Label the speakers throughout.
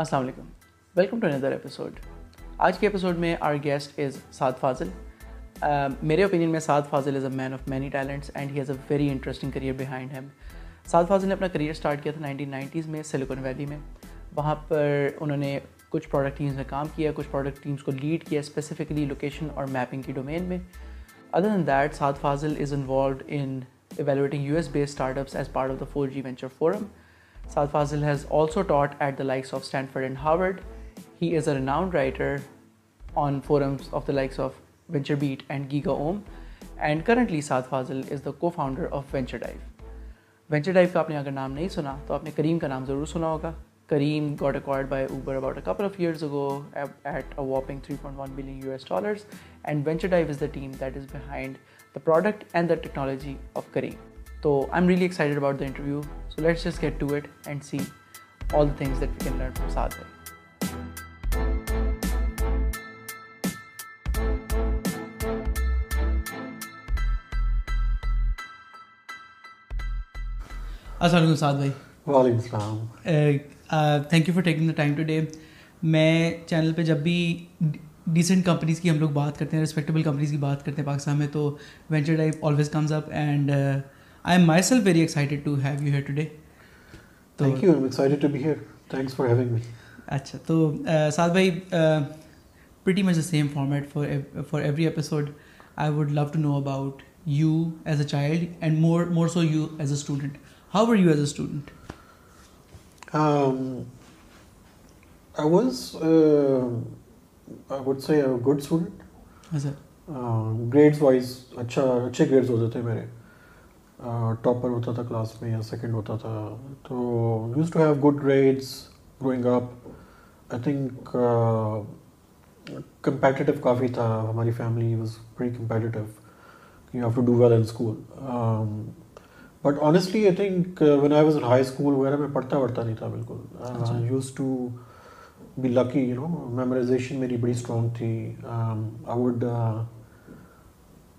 Speaker 1: السلام علیکم welcome to another episode آج کے ایپیسوڈ میں our guest is Saad Fazil میرے اوپینین میں Saad Fazil is a man of many talents and he has a very interesting career behind him Saad Fazil نے اپنا کریئر اسٹارٹ کیا تھا نائنٹین نائنٹیز میں سلیکون ویلی میں وہاں پر انہوں نے کچھ پروڈکٹ ٹیمس میں کام کیا کچھ پروڈکٹ ٹیمس کو لیڈ کیا اسپیسیفکلی لوکیشن اور میپنگ کی ڈومین میں other than that Saad Fazil is involved in evaluating U S based start ups as part of the four G venture forum Saad Fazil has also taught at the likes of Stanford and Harvard he is a ناؤنڈ writer on forums of the likes of VentureBeat and GigaOm and currently Saad Fazil is the cofounder of VentureDive VentureDive کا آپ نے اگر نام نہیں سنا تو آپ نے کریم کا نام ضرور سنا ہوگا Careem got acquired by Uber about Uppal of یئرسو billion U S dollars and venture dive is the team that is behind the product and the technology of Careem تو I am really excited about the interview so let's just get to it and see all things that can learn from ساتھ السلام علیکم سعد بھائی وعلیکم السلام thank you for taking the time today میں channel پہ جب بھی ڈیسنٹ کمپنیز کی ہم لوگ بات کرتے ہیں ریسپیکٹیبل کمپنیز کی بات کرتے ہیں پاکستان میں تو venture always comes up and I am myself very excited to have you here today thank you excited to be here thanks for having me اچھا تو سعد بھائی pretty much the same format for for every episode I would love to know about you as a child and more
Speaker 2: more so you as a student how are you as a student I was I would سے good student grades wise اچھا اچھے grades ہوتے تھے میرے topper ہوتا تھا class میں یا سیکنڈ ہوتا تھا تو used to have good grades growing up I think competitive کافی تھا ہماری family was very you have to do well in school but honestly I I think when was high school وغیرہ میں پڑھتا وڑھتا نہیں تھا بالکل used to be lucky you know memorisation میری بڑی اسٹرانگ تھی آئی um, وڈ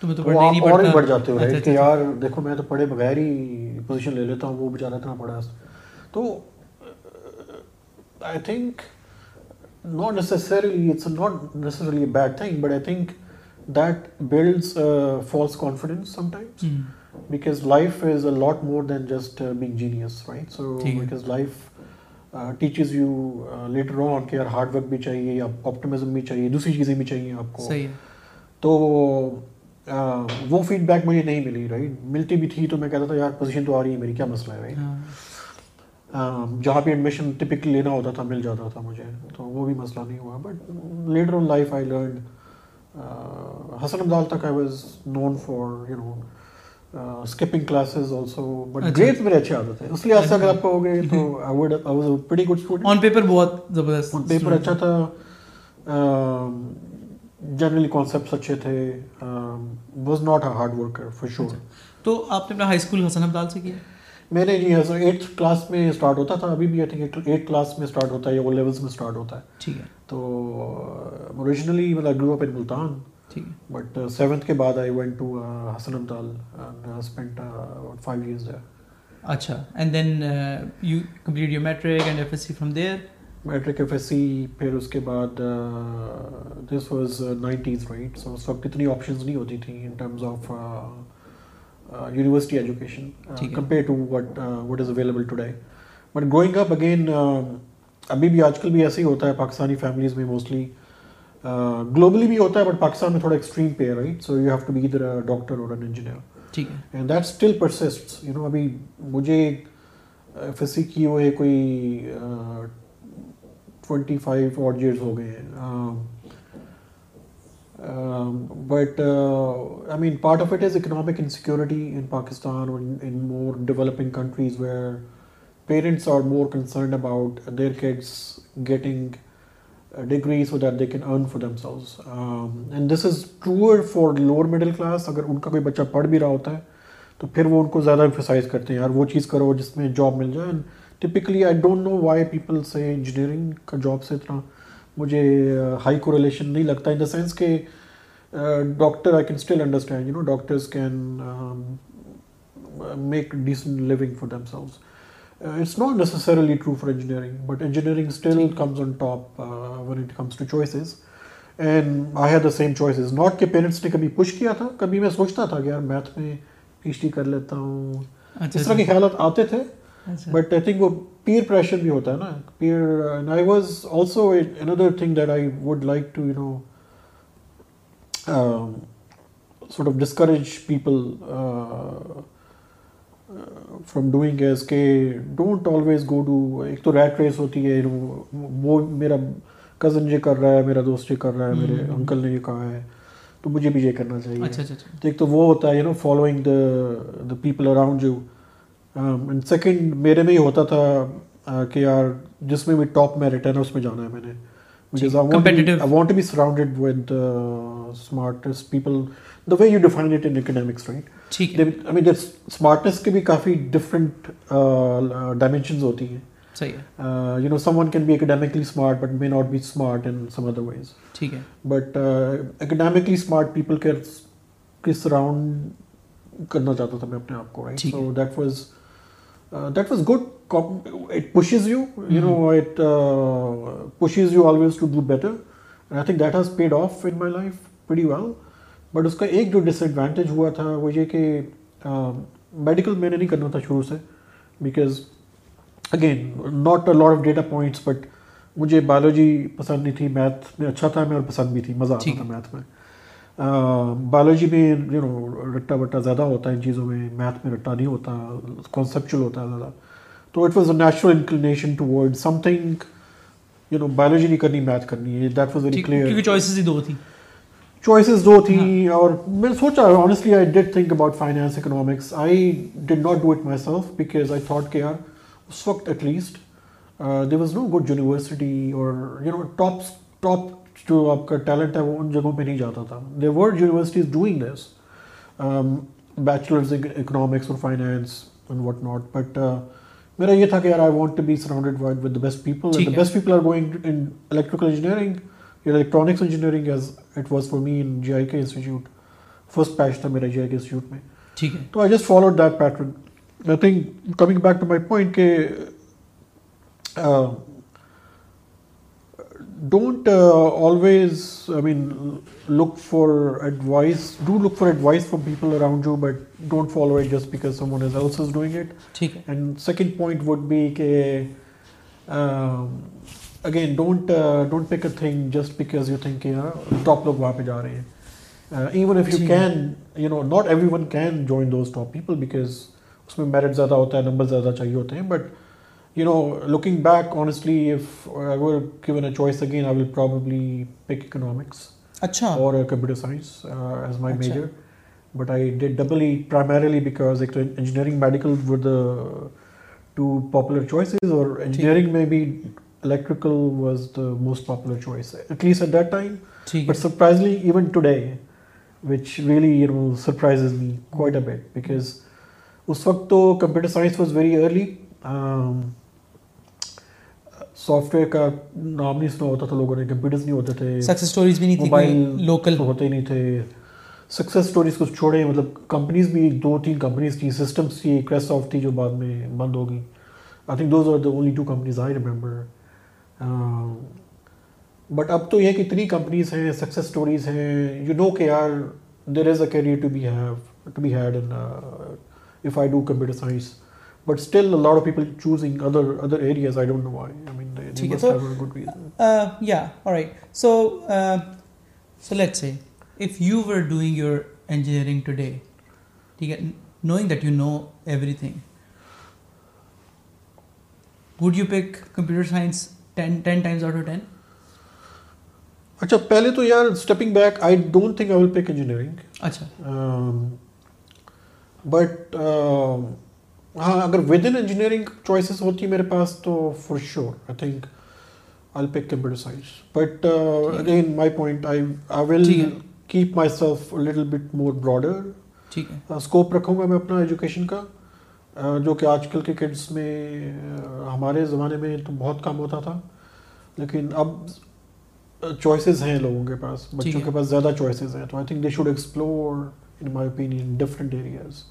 Speaker 2: تو پڑھے بغیر ہی لیتا ہوں ہارڈ ورک بھی چاہیے دوسری چیزیں بھی چاہیے آپ کو تو وہ فیڈ بیک مجھے نہیں ملی رائٹ ملتی بھی تھی تو میں کہتا تھا یار پوزیشن تو آ رہی ہے میری کیا مسئلہ ہے رائٹ ہاں۔ جہاں پہ ایڈمیشن ٹپکلی لینا ہوتا تھا مل جاتا تھا مجھے تو وہ بھی مسئلہ نہیں ہوا but later on life I learn Hasan Abdal تک I was known for you know skipping classes also but grade میرے اچھے آتے تھے اس لحاظ سے اگر آپ کہو گے ہاں۔ تو I would I was a pretty good student on paper بہت زبردست آن پیپر اچھا تھا جنرلی کانسیپٹس اچھے تھے was not a hard worker for sure تو آپ نے اپنا ہائی اسکول حسن ابدال سے کیا میں نے جی حسن ایٹتھ کلاس میں اسٹارٹ ہوتا تھا ابھی بھی آئی تھنک ایٹ کلاس میں اسٹارٹ ہوتا ہے یا وہ لیولس میں اسٹارٹ ہوتا ہے ٹھیک ہے تو اوریجنلی مطلب گرو up in Multan but seventh کے بعد I went to Hasan Abdal spend five years اچھا and then you complete your matric and F S C from there matric F S C پھر اس کے بعد this was nineties right so اس وقت اتنی آپشنز نہیں ہوتی تھیں in terms of university education compare to what what is available today but growing up again ابھی بھی آج کل بھی ایسے ہی ہوتا ہے پاکستانی فیملیز میں موسٹلی گلوبلی بھی ہوتا ہے بٹ پاکستان میں تھوڑا ایکسٹریم پہ right so you have to be ادھر ڈاکٹر اور an engineer and that still persist you know ابھی مجھے ایف ایس سی کی ہوئے کوئی ٹوینٹی فائیو آڈ ایئرس ہو گئے ہیں but I mean part of it is economic insecurity in Pakistan in more developing countries where parents are more concerned about their kids getting degree so that they can earn for themselves and this is truer for lower middle class اگر ان کا کوئی بچہ پڑھ بھی رہا ہوتا ہے تو پھر وہ ان کو زیادہ امفیسائز کرتے ہیں یار وہ چیز کرو جس میں جاب مل جائے and typically I don't know why people سے انجینئرنگ کا جاب سے اتنا مجھے ہائی کوریلیشن نہیں لگتا ان دا سینس کہ doctor I can still understand you know doctors can make decent living for themselves it's not necessarily true for engineering engineering but still comes comes on top one it two and I have the same not کہ parents نے کبھی پوچھ کیا تھا کبھی میں سوچتا تھا کہ یار میتھ میں پی ایچ ڈی کر لیتا ہوں اس طرح کے خیالات آتے تھے بٹ آئی تھنک وہ پیئر پریشر بھی ہوتا ہے نا peer and I was also under thing that I would like to you know sort of discourage people from doing as کہ ڈونٹ آلویز گو ٹو ایک تو ریٹ ریس ہوتی ہے وہ میرا کزن یہ کر رہا ہے میرا دوست یہ کر رہا ہے میرے انکل نے یہ کہا ہے تو مجھے بھی یہ کرنا چاہیے اچھا، اچھا، اچھا۔ تو ایک تو وہ ہوتا ہے you know following the the people around you and um, second میرے میں ہی ہوتا تھا کہ یار جس میں بھی ٹاپ ریٹرن ہے اس میں جانا ہے میں نے اکیمکلی جی, اسمارٹ کرنا چاہتا تھا میں اپنے آپ کو that was good it pushes you you know it pushes you always to do better and I think that has paid off in my life would you L but اس کا ایک جو ڈس ایڈوانٹیج ہوا تھا وہ یہ کہ میڈیکل میں نے نہیں کرنا تھا شروع سے because again not a lot of data points but مجھے بایولوجی پسند نہیں تھی میتھ میں اچھا تھا میں اور پسند بھی تھی مزہ آتا تھا میتھ میں بایولوجی میں یو نو رٹا وٹا زیادہ ہوتا ہے ان چیزوں میں میتھ میں رٹا نہیں ہوتا کانسیپچل ہوتا ہے زیادہ تو it was a natural inclination toward something you know biology نہیں کرنی میتھ کرنی ہے that was
Speaker 1: very
Speaker 2: clear choices ہی دو تھی چوائسیز دو تھی ہاں۔ اور میں نے finance economics I not do it myself because I thought اس وقت at least there was no good university اور یو نو ٹاپ ٹاپ جو آپ کا ٹیلنٹ ہے وہ ان جگہوں پہ نہیں جاتا تھا they world universities doing this bachelors economics اور finance and what not but میرا یہ تھا کہ یار I want to be surrounded with with the best people the best people are going in electrical engineering یا electronics engineering as it was for me in G I K institute first pick تھا میرا G I K institute میں ٹھیک ہے تو I just follow that pattern I think coming back to my point کہ uh, don't always I mean look for advice do look for advice for people around you but don't follow it just because someone is also is doing it and second point would be کہ again don't don't pick a think just because you think top لوگ وہاں پہ جا رہے ہیں even if you can you know not everyone can join those top people because اس میں merit زیادہ ہوتا ہے نمبر زیادہ چاہیے ہوتے ہیں بٹ انجینئر بھی electrical was the most popular choice even today اس وقت تو کمپیوٹر سافٹ ویئر کا نام نہیں سنا ہوتا تھا لوگوں نے کمپیوٹرز نہیں ہوتے تھے بھی نہیں موبائل لوکل ہوتے ہوتے نہیں تھے سکسیز اسٹوریز کچھ چھوڑے مطلب کمپنیز بھی دو تین کمپنیز تھیں سسٹمس تھی کریس آف تھی جو بعد میں بند ہو گئی I think those are the only two companies I remember but اب تو یہ کہ اتنی کمپنیز ہیں سکسیز اسٹوریز ہیں یو نو کے are there is a career to to be be have had in I do computer science but still of
Speaker 1: people choosing other other areas I don't know اسٹلے ٹھیک ہے
Speaker 2: ہاں اگر with in engineering choices ہوتی میرے پاس تو for sure I think I pick computer science but again my point I will keep myself little bit more broader ٹھیک ہے اسکوپ uh, رکھوں گا میں اپنا ایجوکیشن کا uh, جو کہ آج کل کے کڈس میں uh, ہمارے زمانے میں تو بہت کم ہوتا تھا لیکن اب چوائسیز ہیں لوگوں کے پاس بچوں کے پاس زیادہ چوائسیز ہیں تو I think they should explore in my opinion different areas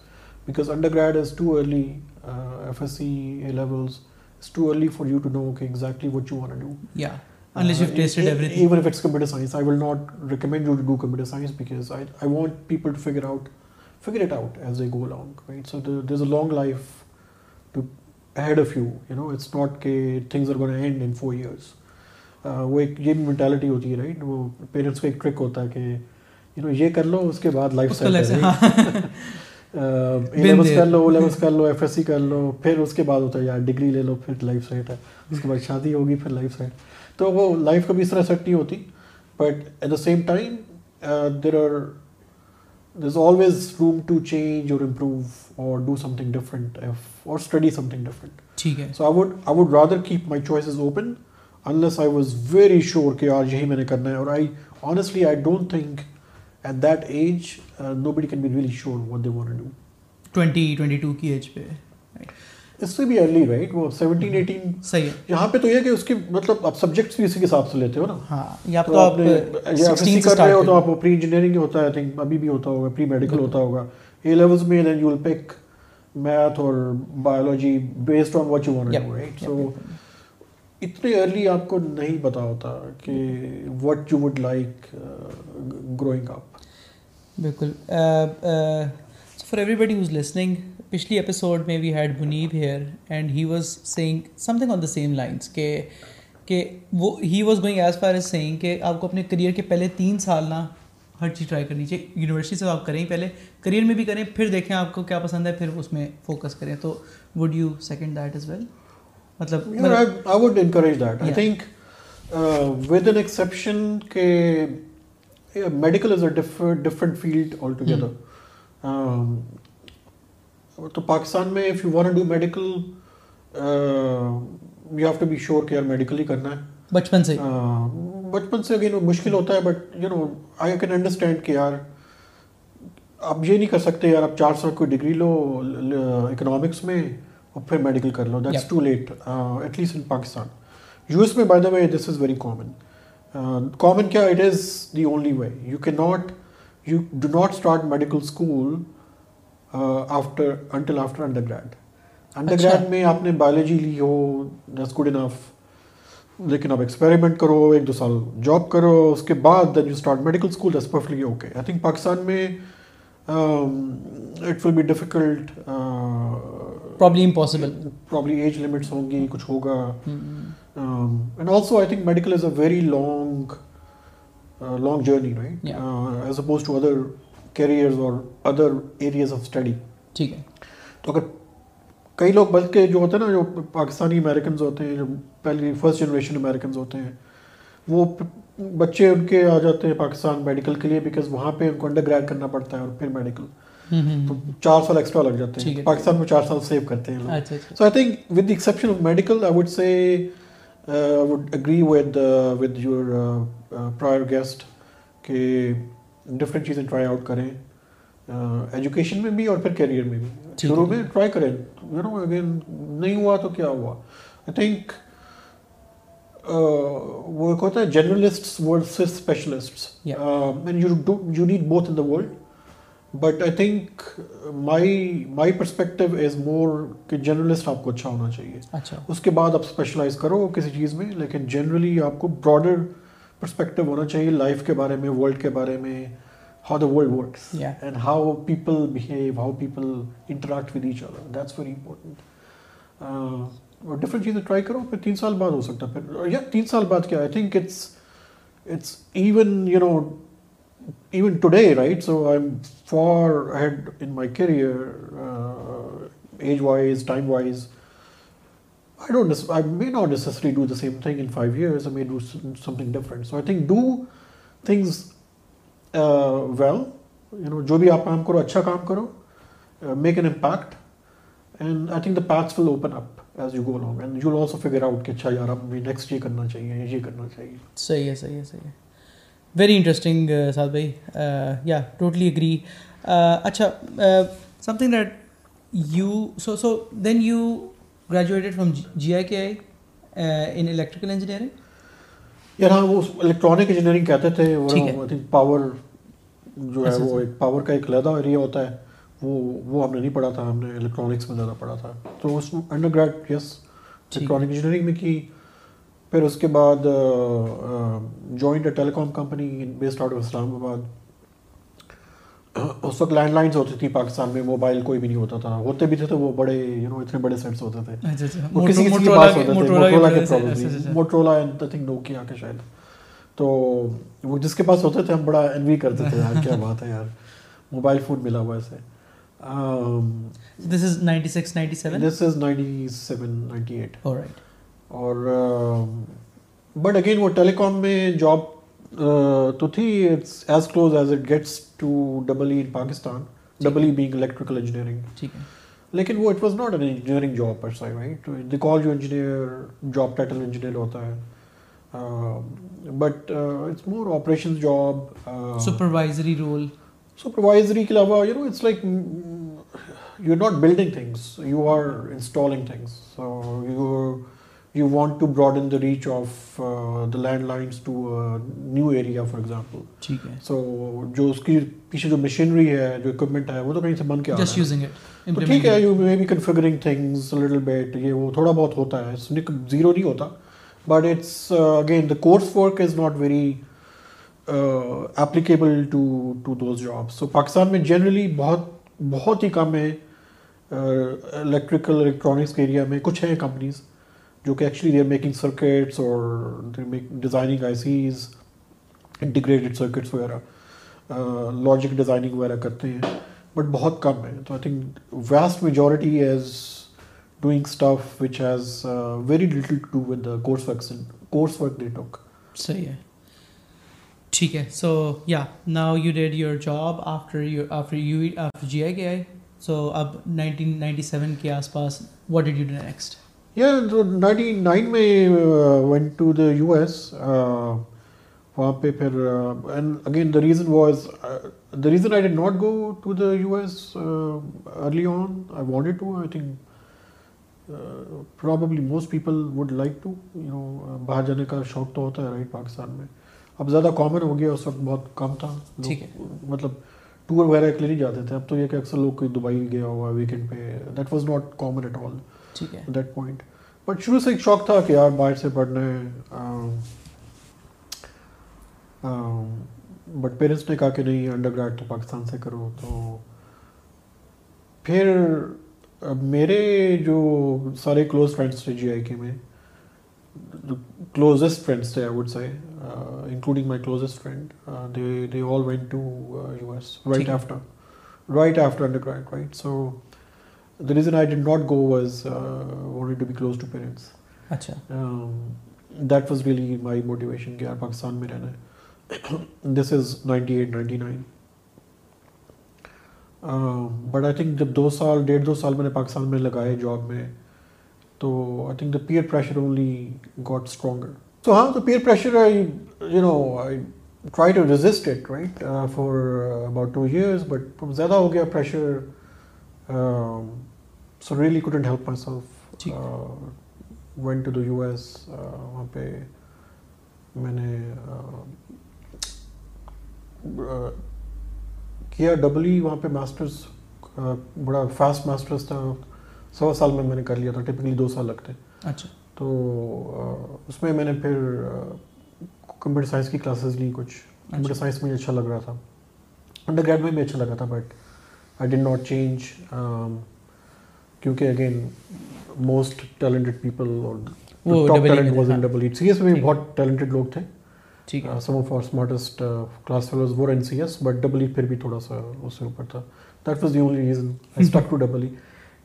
Speaker 2: because undergrad is too early F S C A levels is too early for you to know کہ exactly what you want do یا unless you've tested everything even if it's computer science i will not recommend you to do computer science because i i want people to figure out figure it out as they go along right so the, there's a long life to ahead of you you know it's not ke things are going to end in 4 years uh wo ek ye mentality hoti hai right wo parents ka ek trick hota hai ke you know ye kar lo uske baad life set hai کر کر کر لو لو لو levels F S C پھر اس کے بعد ہوتا ہے یار ڈگری لے لو پھر لائف ہے اس کے بعد شادی ہوگی پھر لائف سائٹ تو وہ لائف کبھی اس طرح سیٹ نہیں ہوتی but at the same time there are there is always room to change اور امپروو اور اور اور do some some thing thing different different study ٹھیک ہے ہے so I I I I I rather keep my choices open unless was very sure کہ یار یہی میں نے کرنا honestly don't think at that age no uh, بھی ارلی ہاں. مطلب
Speaker 1: ہاں.
Speaker 2: آپ کو نہیں پتا ہوتا کہ یو وڈ لائک اپ
Speaker 1: بالکل for everybody was listening پچھلی اپیسوڈ میں we had Muneeb here and he was saying something on the same lines کہ کہ وہ he was going as far as seeing کہ آپ کو اپنے کریئر کے پہلے تین سال نا ہر چیز ٹرائی کرنی چاہیے یونیورسٹی سے آپ کریں پہلے کریئر میں بھی کریں پھر دیکھیں آپ کو کیا پسند ہے پھر اس میں فوکس کریں تو would you second that is well
Speaker 2: مطلب with exception medical is a different field altogether تو پاکستان میں if you want do medical you have to be sure کہ یار میڈیکل ہی کرنا ہے بچپن سے uh, بچپن سے اگین مشکل ہوتا ہے but you know I can understand کہ یار آپ یہ نہیں کر سکتے یار آپ چار سال کوئی ڈگری لو اکنامکس میں اور پھر میڈیکل کر لو that's too late at least in Pakistan U S میں by the way this is very common common care it is the only way you کی not you do not start medical school after until after undergrad undergrad میں آپ نے biology لی ہو this good enough لیکن آپ experiment کرو ایک دو سال جاب کرو اس کے بعد then you start medical school this perfectly okay I think Pakistan میں it will be difficult probably impossible probably age limits ہوں گی کچھ ہوگا جو ہوتے ہیں وہ بچے ان کے آ جاتے ہیں پاکستان میڈیکل کے لیے انڈر گریڈ کرنا پڑتا ہے اور چار سال ایکسٹرا لگ جاتے ہیں پاکستان میں چار سال سیو کرتے ہیں would agree with with your prior guest کہ ڈفرینٹ چیزیں ٹرائی آؤٹ کریں ایجوکیشن میں بھی اور پھر کیریئر میں بھی شروع میں ٹرائی کریں یو نو اگین نہیں ہوا تو کیا ہوا آئی تھنک وہ ایک ہوتا ہے journalist specialist you need both in the world but I think my my perspective is more کہ جرنلسٹ آپ کو اچھا ہونا چاہیے اچھا اس کے بعد آپ اسپیشلائز کرو کسی چیز میں لیکن جنرلی آپ کو براڈر پرسپیکٹو ہونا چاہیے لائف کے بارے میں ورلڈ کے بارے میں how the world works and how people behave how people interact with each other that's very important اور ڈفرینٹ چیزیں ٹرائی کرو پھر تین سال بعد ہو سکتا ہے پھر یا تین سال بعد کیا I I think it's it's even even you know today right so M far ahead in my career age wise time wise I down I may not necessarily well you know جو بھی آپ کام کرو اچھا کام کرو make an impact and I think the packs will open up as you go along and you also figure out کہ اچھا یار آپ مجھے نیکسٹ یہ کرنا چاہیے یہ کرنا چاہیے
Speaker 1: صحیح ہے صحیح ہے صحیح ہے ویری انٹرسٹنگ سعد بھائی یا ٹوٹلی اگری اچھا something that you so so then you graduated from G I K I in electrical engineering
Speaker 2: یار ہاں وہ الیکٹرانک انجینئرنگ کہتے تھے پاور جو ہے وہ ایک پاور کا ایک علیحدہ ایریا ہوتا ہے وہ وہ ہم نے نہیں پڑھا تھا ہم نے الیکٹرانکس میں زیادہ پڑھا تھا تو اس undergrad yes electronic engineering میں کی پھر اس کے بعد joined telecom company
Speaker 1: based out of Islamabad اس وقت لینڈ لائنز ہوتی تھیں پاکستان میں موبائل کوئی بھی نہیں ہوتا تھا ہوتے بھی تھے تو وہ بڑے یو نو اتنے بڑے سیٹس ہوتے تھے اچھا، اچھا، وہ کسی کسی کے پاس ہوتے تھے موٹرولا کے problem Motorola and I think Nokia کے شاید تو
Speaker 2: وہ جس کے پاس ہوتے تھے ہم بڑا انوی کرتے تھے یار کیا بات ہے یار موبائل فون ملا ہوا اسے this is ninety six ninety seven this is ninety seven ninety eight اور بٹ اگین وہ ٹیلی کام میں جاب تو تھی it's as close as it gets to double E in Pakistan double E being electrical engineering لیکن وہ it was not an engineering job per Sai right the call جو engineer job title engineer ہوتا ہے but it's more operation job supervisory role supervisory کے علاوہ you know it's like you are not building things you are installing things you you want to broaden the reach of the land lines to new area for example so جو اس کی
Speaker 1: پیچھے جو machinery ہے جو equipment ہے وہ تو کہیں سے بن کے آ رہا ہے تو ٹھیک ہے you may be configuring things little bit یہ
Speaker 2: وہ تھوڑا بہت ہوتا ہے زیرو نہیں ہوتا but it's again the course work is not very applicable to to those jobs so Pakistan میں جنرلی بہت بہت ہی کم ہے الیکٹریکل uh, الیکٹرانکس کے ایریا میں کچھ ہیں کمپنیز جو کہ actually they are making circuits اور designing I Cs integrated circuits وغیرہ لاجک ڈیزائننگ وغیرہ کرتے ہیں بٹ بہت کم ہے تو I think vast majority is doing stuff which has very little to do with the course work course
Speaker 1: work they talk صحیح ہے ٹھیک ہے so yeah now you did your job after after you after G I K I so اب nineteen ninety seven کے آس پاس what did you do next
Speaker 2: یار ninety nine میں وینٹ یو ایس وہاں پہ پھر and again the reason was the reason I not go to the U S early on I to I think probably most people would like to you know باہر جانے کا شوق تو ہوتا ہے رائٹ پاکستان میں اب زیادہ کامن ہو گیا اس وقت بہت کم تھا مطلب ٹور وغیرہ کے لیے نہیں جاتے تھے اب تو یہ کہ اکثر لوگ کوئی دبئی گیا ہوا ویکینڈ پہ that was not common at all ایک شوق تھا کہ یار باہر سے پڑھنا ہے بٹ پیرنٹس نے کہا کہ نہیں انڈر گریڈ تو پاکستان سے کرو تو پھر میرے جو سارے کلوز فرینڈس تھے جی آئی کے میں کلوزسٹ فرینڈس تھے I would say including my closest friend they they all went to U S right right right after after under so the reason I did not go was wanted to be close to parents اچھا that was really my motivation کہ یار پاکستان میں رہنا ہے this is ninety eight ninety nine but I think جب دو سال ڈیڑھ دو سال میں نے پاکستان میں لگائے جاب میں تو I think the peer pressure only got stronger تو ہاں تو peer pressure I you know I try to resist it right for about two years but زیادہ ہو گیا pressure so really couldn't help myself went to the U S وہاں پہ میں نے uh, uh, کیا ڈبل وہاں پہ ماسٹرس uh, بڑا فاسٹ ماسٹرس تھا سوا سال میں میں نے کر لیا تھا ٹپکلی دو سال لگتے اچھا۔ تو اس میں میں نے پھر کمپیوٹر سائنس کی کلاسز لی کچھ کمپیوٹر اچھا۔ سائنس مجھے اچھا لگ رہا تھا انڈر گریڈ میں بھی اچھا لگا تھا but I done not change کیونکہ اگین موسٹ ٹیلنٹڈ پیپل اور بہت ٹیلنٹڈ لوگ تھے some of our smartest class fellows in C S but double E پھر بھی تھوڑا سا اس سے اوپر تھا that was the only reason to double E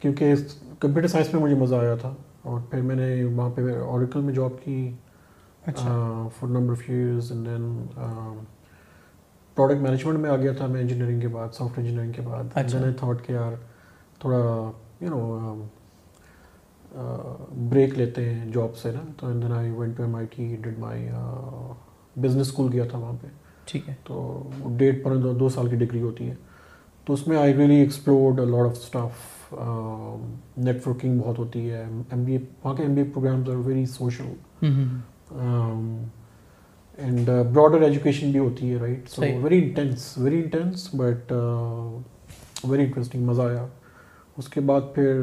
Speaker 2: کیونکہ کمپیوٹر سائنس میں مجھے مزہ آیا تھا اور پھر میں نے وہاں پہ اوریکل میں جاب کی number of years and then product management میں آ گیا تھا میں انجینئرنگ کے بعد سافٹ ویئر انجینئرنگ کے بعد تھاٹ اچھا۔ کہ یار تھوڑا یو نو بریک لیتے ہیں جاب سے نا تو then I I to M T did my business school گیا تھا وہاں پہ
Speaker 1: ٹھیک ہے تو
Speaker 2: ڈیٹ پر دو سال کی ڈگری ہوتی ہے تو اس میں I really explored lot of stuff networking بہت ہوتی ہے ایم بی اے وہاں کے M B A programmes are very social and broader education بھی ہوتی ہے right so very intense very intense but very interesting مزہ آیا اس کے بعد پھر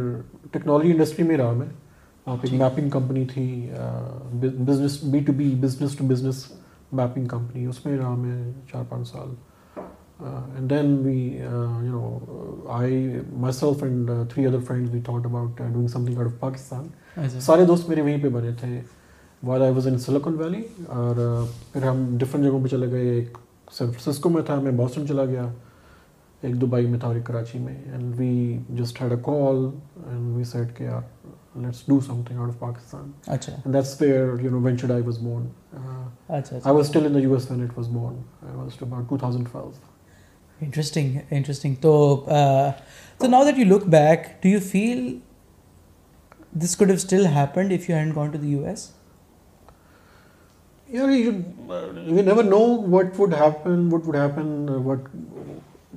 Speaker 2: ٹیکنالوجی انڈسٹری میں رہا میں وہاں پہ ایک میپنگ کمپنی تھی business B to B business to business mapping company اس میں رہا میں چار پانچ سال and then we you know I myself and three other friend we thought about doing something out of Pakistan سارے دوست میرے وہیں پہ بنے تھے while I was in Silicon Valley اور پھر ہم ڈفرینٹ جگہوں پہ چلے گئے ایک سین فرانسسکو میں تھا میں بوسٹن چلا گیا ایک دبئی میں تھا اور ایک کراچی میں and we just had a call and we said کے are let's do something out of Pakistan اچھا that's fair you know venture I was born اچھا I was still in U S when it was born I was about two thousand twelve interesting interesting تو تو now that you look back do you feel this could have still happened if you had gone to the U S you never know what would happen what would happen what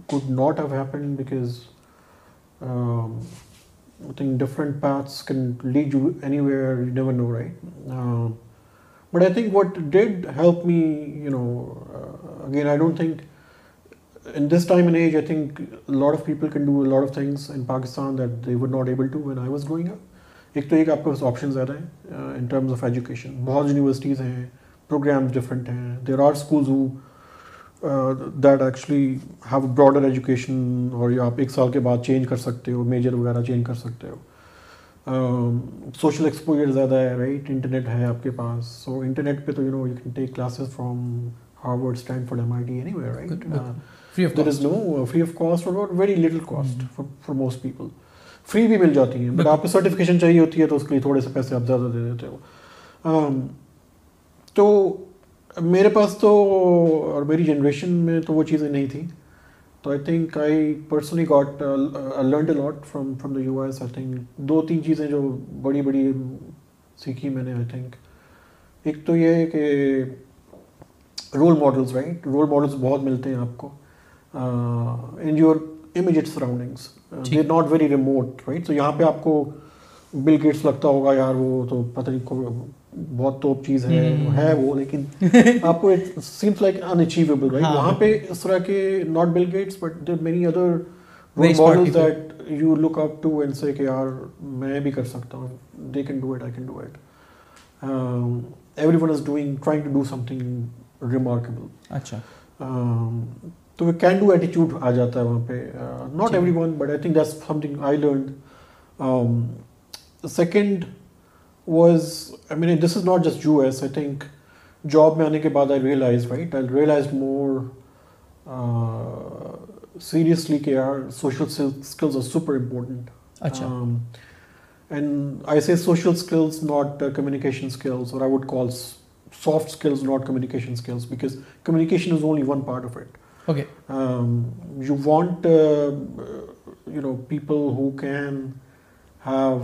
Speaker 2: could not have happened because um, I think different paths can lead you anywhere. You never know, right? Uh, but I think what did help me, you know, uh, again, I don't think in this time and age, I think a lot of people can do a lot of things in Pakistan that they were not able to when I was growing up. ایک تو ایک آپ کے پاس option زیادہ ہیں in terms of education بہت universities ہیں پروگرامز ڈفرینٹ ہیں دیر آر اسکولز ہو that actually have broader education اور آپ ایک سال کے بعد چینج کر سکتے ہو میجر وغیرہ چینج کر سکتے ہو سوشل ایکسپوجر زیادہ ہے رائٹ انٹرنیٹ ہے آپ کے پاس سو انٹرنیٹ پہ تو you you know know can take classes from Harvard for M I T anywhere there is free of cost cost اور very little most people free بھی مل جاتی ہیں بٹ آپ کو سرٹیفکیشن چاہیے ہوتی ہے تو اس کے لیے تھوڑے سے پیسے آپ زیادہ دے دیتے ہو تو میرے پاس تو اور میری جنریشن میں تو وہ چیزیں نہیں تھیں تو I think I personally got learn a lot from from the U S I think دو تین چیزیں جو بڑی بڑی سیکھی میں نے آئی تھنک ایک تو یہ ہے کہ role models right role models بہت ملتے ہیں آپ کو in your immediate surroundings they not very remote right تو یہاں پہ آپ کو بل گیٹس لگتا ہوگا یار وہ تو پتہ نہیں بہت ٹاپ چیز ہے ہے وہ لیکن آپ کو it seems like an achievable right وہاں پہ اس طرح کے not Bill Gates but there many other model that you look up to and سے کہ یار میں بھی کر سکتا ہوں they can do it I can do it everyone is doing trying to do something remarkable اچھا تو وہ کین ڈو ایٹیچیوڈ آ جاتا ہے وہاں پہ not everyone but I think that's something I learn second was I mean this is not just U S I think job میں آنے کے بعد I realize right I realize more seriously are skills are super important اچھا and I see social skills not communication skills اور can have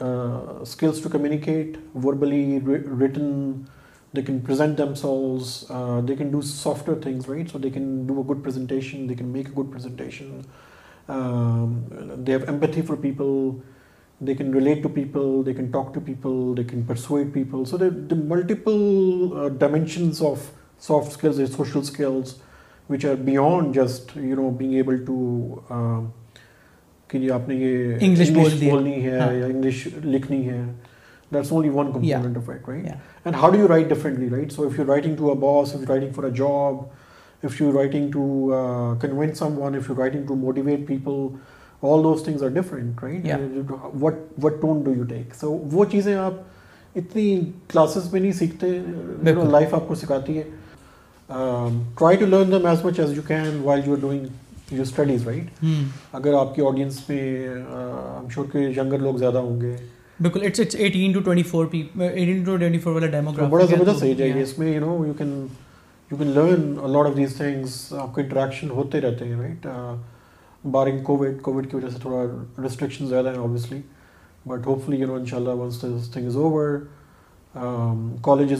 Speaker 2: Uh, skills to communicate verbally, written, they can present themselves, uh, they can do softer things, right? So they can do a good presentation, they can make a good presentation, um, they have empathy for people, they can relate to people, they can talk to people, they can persuade people. So the multiple uh, dimensions of soft skills, social skills, which are beyond just, being able to جی آپ نے یہ English بولنی ہے ہاں۔ یا English لکھنی ہے آپ اتنی لائف آپ کو سکھاتی ہے um, اسٹڈیز رائٹ hmm. اگر آپ کے آڈینس پہ
Speaker 1: آپ
Speaker 2: کے انٹریکشن ہوتے رہتے ہیں بارنگ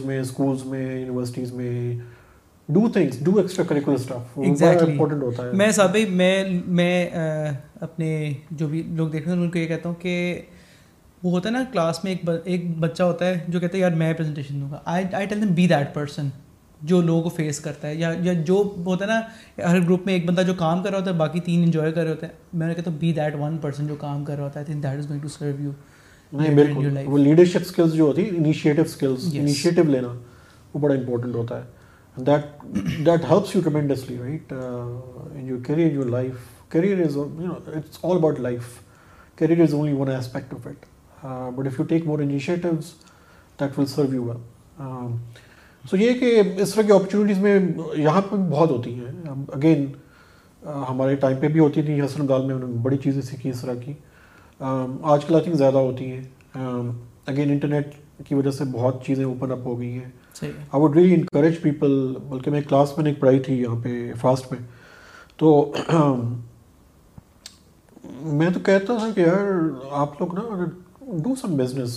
Speaker 2: میں اسکولس میں یونیورسٹیز میں do things do extra curricular stuff exactly important
Speaker 1: ہوتا ہے میں صاحب میں میں اپنے جو بھی لوگ دیکھ رہے ہیں ان کو یہ کہتا ہوں کہ وہ ہوتا ہے نا کلاس میں ایک ایک بچہ ہوتا ہے جو کہتا ہے یار میں پریزنٹیشن دوں گا I I tell them be that person جو لوگوں کو فیس کرتا ہے یا یا جو ہوتا ہے نا ہر گروپ میں ایک بندہ جو کام کر رہا ہوتا ہے باقی تین انجوائے کر رہے ہوتے ہیں میں نے کہتا ہوں بی دیٹ ون پرسن جو کام کر رہا ہوتا ہے think that is going to serve you نہیں بالکل وہ لیڈرشپ اسکلز جو ہوتی ہے انیشیٹو اسکلز انیشیٹو لینا وہ بڑا امپورٹنٹ
Speaker 2: ہوتا ہے that helps immensely right in your career life career all about life career is only one aspect of it but if you take more initiatives that will serve you air so یہ کہ اس طرح کی opportunities میں یہاں پہ بہت ہوتی ہیں اگین ہمارے ٹائم پہ بھی ہوتی تھیں حسن دال میں انہوں نے بڑی چیزیں سیکھی اس طرح کی آج کل آئی تھنک زیادہ ہوتی ہیں اگین انٹرنیٹ کی وجہ سے بہت چیزیں اوپن اپ ہو گئی ہیں آئی ووڈ انکریج پیپل بلکہ میں کلاس میں نے ایک پڑھائی تھی یہاں پہ فاسٹ میں تو میں تو کہتا تھا کہ یار آپ لوگ نا ڈو سم بزنس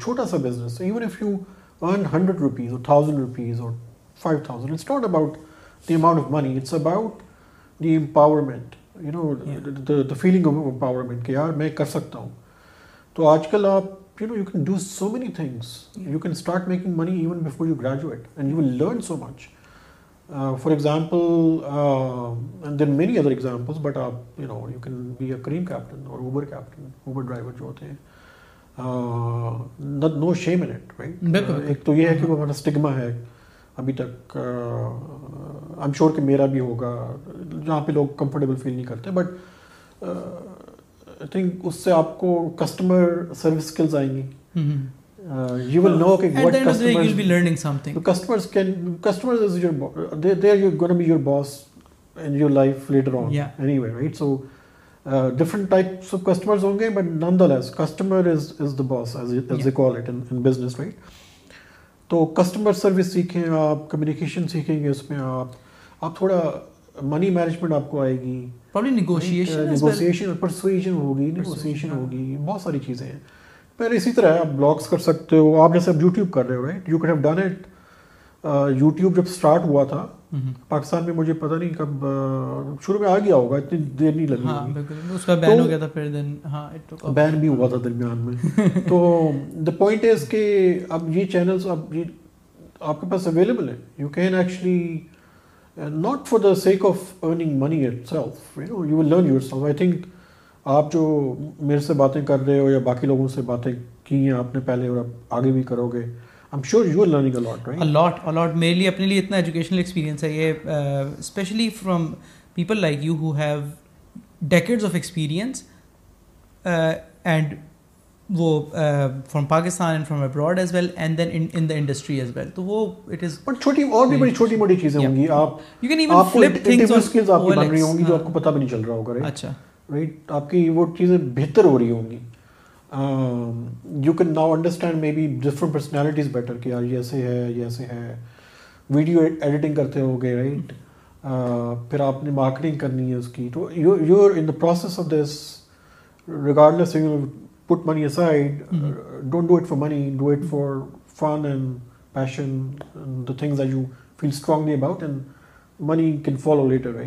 Speaker 2: چھوٹا سا business even if you earn hundred rupees اور تھاؤزنڈ روپیز اور five thousand about the amount of money it's about the empowerment you know the feeling of empowerment کہ یار میں کر سکتا ہوں تو آج کل آپ you know you can do so many things you can start making money even before you graduate and you will learn so much for example then many other example but آپ you know you can be a Careem captain اور Uber captain Uber driver جو ہوتے ہیں نو شے minute ایک تو یہ ہے کہ ہمارا اسٹگما ہے ابھی تک آئی ایم شور کہ میرا بھی ہوگا جہاں پہ لوگ کمفرٹیبل فیل نہیں کرتے بٹ آپ کو کسٹمر سروس آئیں گی but naan the customer service سیکھیں آپ کمیونیکیشن سیکھیں گے اس میں آپ آپ تھوڑا منی مینجمنٹ آپ کو آئے گی نیگوشیشن uh, پرسویشن ہوگی نیگوشیشن ہوگی بہت ساری چیزیں ہیں پہلے اسی طرح آپ بلاگس کر سکتے ہو آپ جیسے اب یوٹیوب کر رہے ہو right you can have done it YouTube جب اسٹارٹ ہوا تھا mm-hmm. پاکستان میں مجھے پتہ نہیں کب uh, شروع میں آ گیا ہوگا اتنی دیر نہیں لگی
Speaker 1: ہاں، بین ہاں،
Speaker 2: بھی ہوا تھا درمیان میں تو دا پوائنٹ از کہ اب یہ چینلس اب یہ آپ کے پاس اویلیبل ہے you can actually and not for the sake of earning money itself you know you will learn yourself I think آپ جو میرے سے باتیں کر رہے ہو یا باقی لوگوں سے باتیں کی ہیں آپ نے پہلے اور آپ آگے بھی کرو گے میرے لیے لیے اپنے
Speaker 1: اتنا ایجوکیشنل ایکسپیرینس ہے یہ especially from people like you who have decades of experience and وہ from Pakistan and from abroad as well and then in the industry
Speaker 2: as well تو وہ اٹ از بٹ چھوٹی اور بھی بڑی چھوٹی موٹی چیزیں ہوں گی آپ you can even flip things اور سکلز آپ کی بن رہی ہوں گی جو ہاں. آپ کو پتہ بھی نہیں چل رہا ہوگا اچھا رائٹ آپ کی وہ چیزیں بہتر ہو رہی ہوں گی you can now understand maybe different personalities better کہ یار یہ ایسے ہے یہ ایسے ہے ویڈیو ایڈیٹنگ کرتے ہو گے رائٹ پھر آپ نے مارکیٹنگ کرنی ہے اس کی تو you you in the process of this regardless money don't doubt for money do it for fun and passion the things about money can follow later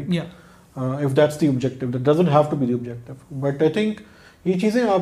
Speaker 2: یہ چیزیں آپ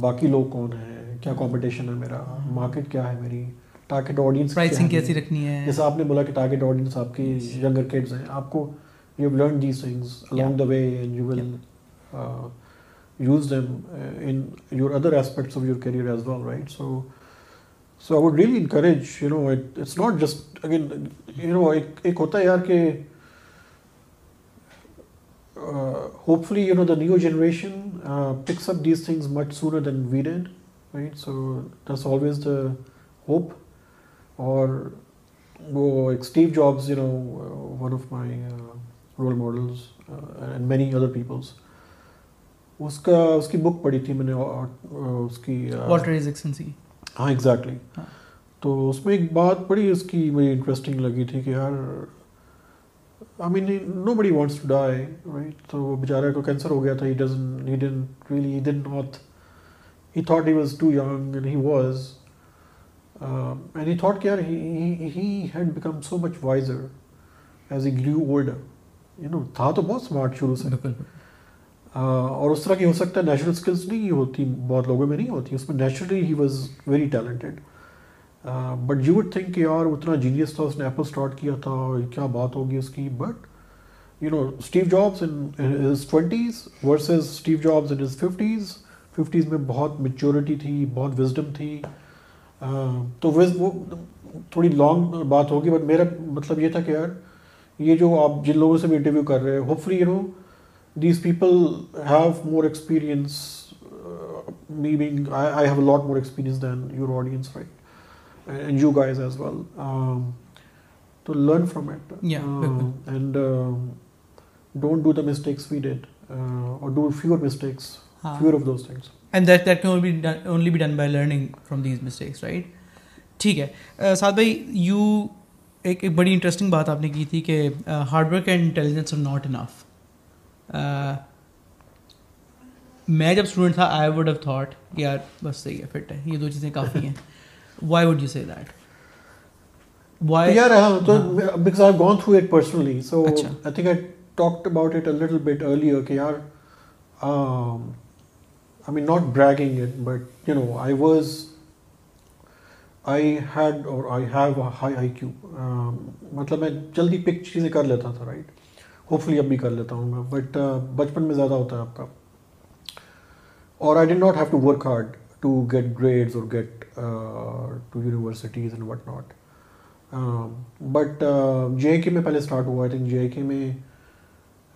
Speaker 2: باقی لوگ کون ہیں کیا کمپٹیشن ہے میرا مارکیٹ کیا ہے میری ٹارگیٹ آڈینس پرائسنگ کیسی رکھنی ہے جیسے آپ نے بولا کہ ٹارگیٹ آڈینس آپ کی ینگر کڈز ہیں آپ کو you learn these things along the way and you will use them in your other aspects of your career as well right so so I would really encourage you know it's not just again you know ایک ہوتا ہے یار کہ hopefully know the new generation hope اور وہ نو one of my role model other peoples اس کا اس کی بک پڑھی تھی میں نے ہاں ایگزیکٹلی تو اس میں ایک بات پڑی اس کی مجھے انٹرسٹنگ لگی تھی کہ یار I mean nobody wants to die right تو وہ بیچارہ کو کینسر ہو گیا تھا he he doesn't done he done not he thought he was to and he was and he thought care he had become so much wiser as a grew older you know تھا تو بہت smart شروع سے اور اس طرح کی ہو سکتا ہے نیچرل اسکلس نہیں ہوتی بہت لوگوں میں نہیں ہوتی اس میں naturally he was very talented but you would think کہ یار اتنا جینیس تھا اس نے ایپل اسٹارٹ کیا تھا کیا بات ہوگی اس کی but you know Steve Jobs in twenties versus Steve Jobs in fifties fifties میں بہت میچورٹی تھی بہت وزڈم تھی تو وہ تھوڑی لانگ بات ہوگی بٹ میرا مطلب یہ تھا کہ یار یہ جو آپ جن لوگوں سے بھی انٹرویو کر رہے ہیں hopefully you know these people have more experience being I have lot more experience than your audience right and and and you you as well to learn from from it
Speaker 1: don't do do the mistakes mistakes mistakes we did اور fewer fewer of those things that that can only be done by learning these right ٹھیک ہے بھائی ایک ایک بڑی interesting بات آپ نے کی تھی کہ hard work and intelligence are not enough میں جب اسٹوڈنٹ تھا آئی ہیو تھاٹ یار بس صحیح ہے فٹ ہے یہ دو چیزیں کافی ہیں why
Speaker 2: I talked about not bragging مطلب میں جلدی پک چیزیں کر لیتا تھا رائٹ ہوپ فلی اب بھی کر لیتا ہوں گا بٹ بچپن میں زیادہ ہوتا ہے آپ کا two universities and what not but J K میں پہلے اسٹارٹ ہوا آئی تھنک جے کے میں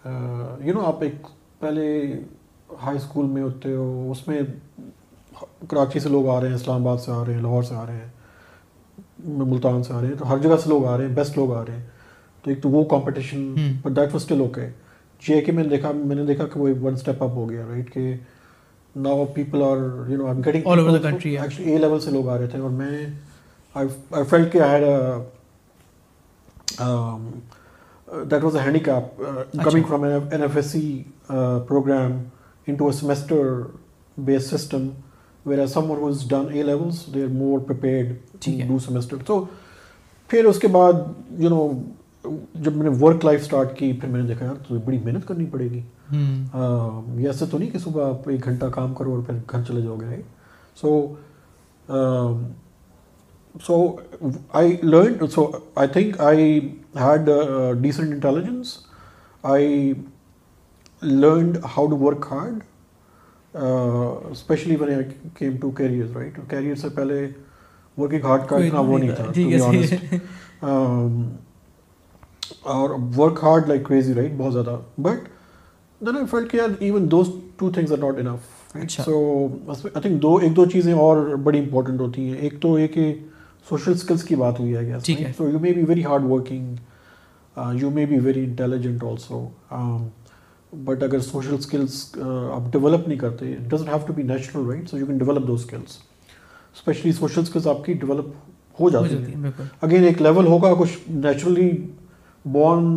Speaker 2: یو uh, نو آپ ایک پہلے ہائی اسکول میں ہوتے ہو اس میں کراچی سے لوگ آ رہے ہیں اسلام آباد سے آ رہے ہیں لاہور سے آ رہے ہیں ملتان سے آ رہے ہیں تو ہر جگہ سے لوگ آ رہے ہیں بیسٹ لوگ آ رہے ہیں تو ایک تو وہ competition but that first okay J K میں نے دیکھا میں نے دیکھا کہ وہ ون اسٹیپ اپ ہو گیا رائٹ کہ سے لوگ آ رہے تھے اور to a semester base system where do semester تو پھر اس کے بعد یو نو جب میں نے ورک لائف اسٹارٹ کی پھر میں نے دیکھا یار تو بڑی محنت کرنی پڑے گی یہ ایسا تو نہیں کہ صبح ایک گھنٹہ کام کرو اور پھر گھر چلے جاؤ گے so so I learn so I think I had decent intelligence I learned how to work hard especially when I came to career right career سے پہلے ورکنگ ہارڈ کا اتنا وہ نہیں تھا جی، اور work hard like crazy right بہت زیادہ but I I even those two things are not enough so think دو دو ایک چیزیں اور بڑی امپورٹنٹ ہوتی ہیں ایک تو یہ کہ سوشل اسکلس کی بات ہوئی ہے so you may be very hard working you may be very intelligent also but اگر سوشل اسکلس آپ ڈیولپ نہیں کرتے doesn't have to be natural right so you can develop do skills especially social skills آپ کی ڈیولپ ہو جاتی ہیں اگین ایک لیول ہوگا کچھ نیچرلی بورن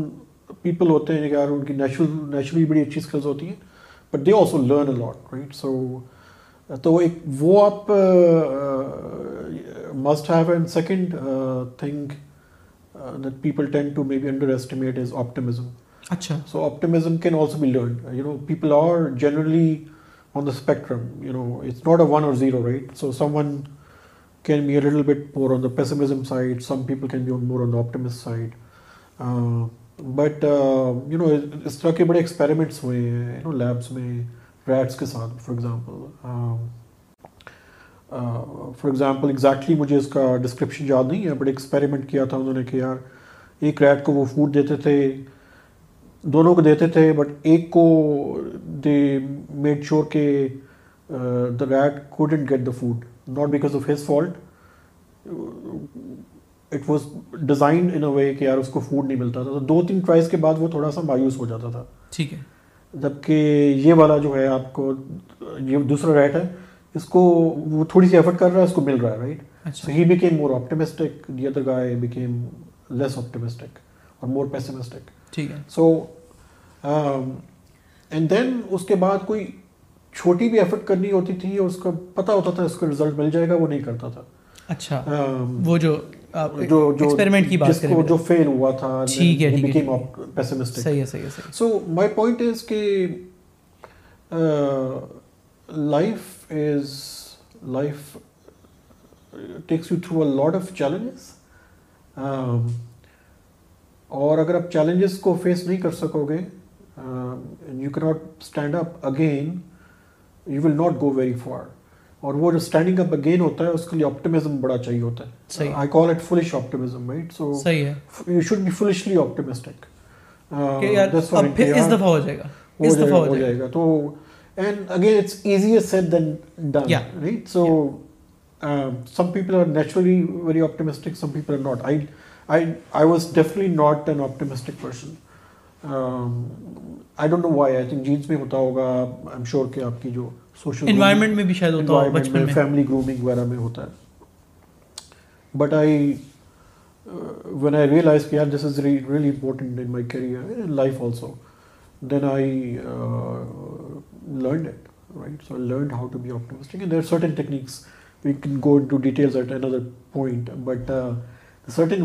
Speaker 2: پیپل ہوتے ہیں یار ان کی نیچرل نیچرلی بڑی اچھی اسکلز ہوتی ہیں but they also learn a lot right so تو ایک وہ آپ must have and second thing that people tend to maybe underestimate is optimism اچھا so optimism can also be learn you know people are generally on the spectrum you know it's not a one or zero right so someone can be a little bit more on the pessimism side some people can be more on the آپٹیمس side but you know اس طرح کے بڑے experiments ہوئے ہیں you know labs میں rats کے ساتھ for example for example exactly مجھے اس کا ڈسکرپشن یاد نہیں ہے بٹ ایکسپیریمنٹ کیا تھا انہوں نے کہ یار ایک ریٹ کو وہ فوڈ دیتے تھے دونوں کو دیتے تھے بٹ ایک کو دے میڈ شیور کہ the rat couldn't get the food not because of his fault it was designed in a way کہ یار اس کو فوڈ نہیں ملتا تھا تو دو تین ٹرائز کے بعد وہ تھوڑا سا مایوس ہو جاتا تھا ٹھیک ہے جبکہ یہ والا جو ہے آپ کو یہ دوسرا ریٹ ہے اس کو وہ تھوڑی سی ایفرٹ کر رہا ہے اس کو مل رہا ہے right so he became more optimistic the other guy became less optimistic اور مور پیسمسٹک ٹھیک ہے سو اینڈ دین اس کے بعد کوئی چھوٹی بھی ایفرٹ کرنی ہوتی تھی اور اس کا پتہ ہوتا تھا اس کا رزلٹ مل جائے گا وہ نہیں کرتا تھا اچھا
Speaker 1: um, وہ جو جو
Speaker 2: جو ایکسپیرمنٹ کی بات جس کو جو فیل ہوا تھا ٹھیک ہے ٹھیک ہے پیسمسٹک صحیح ہے صحیح ہے سو مائی پوائنٹ از کہ life is life takes you through a lot of challenges اور اگر آپ چیلنجز کو فیس نہیں کر سکو گے یو کی not stand up again you will not go very far اور وہ جو اسٹینڈنگ اپ اگین ہوتا ہے اس کے لیے آپٹیمزم آپٹیمزم بڑا چاہیے ہوتا ہے I call it foolish you should be foolishly optimistic not person I I don't know why think jeans میں ہوتا ہوگا آئی ایم شیور کہ آپ کی جو سوشل انوائرمنٹ میں میں میں بھی شاید ہوتا ہوتا ہوگا بچپن فیملی گرومنگ وغیرہ ہے but I I when realise کہ یار this is really important in my career in life also then I it right so how to to to to be be optimistic there certain certain techniques we can can go details at another point but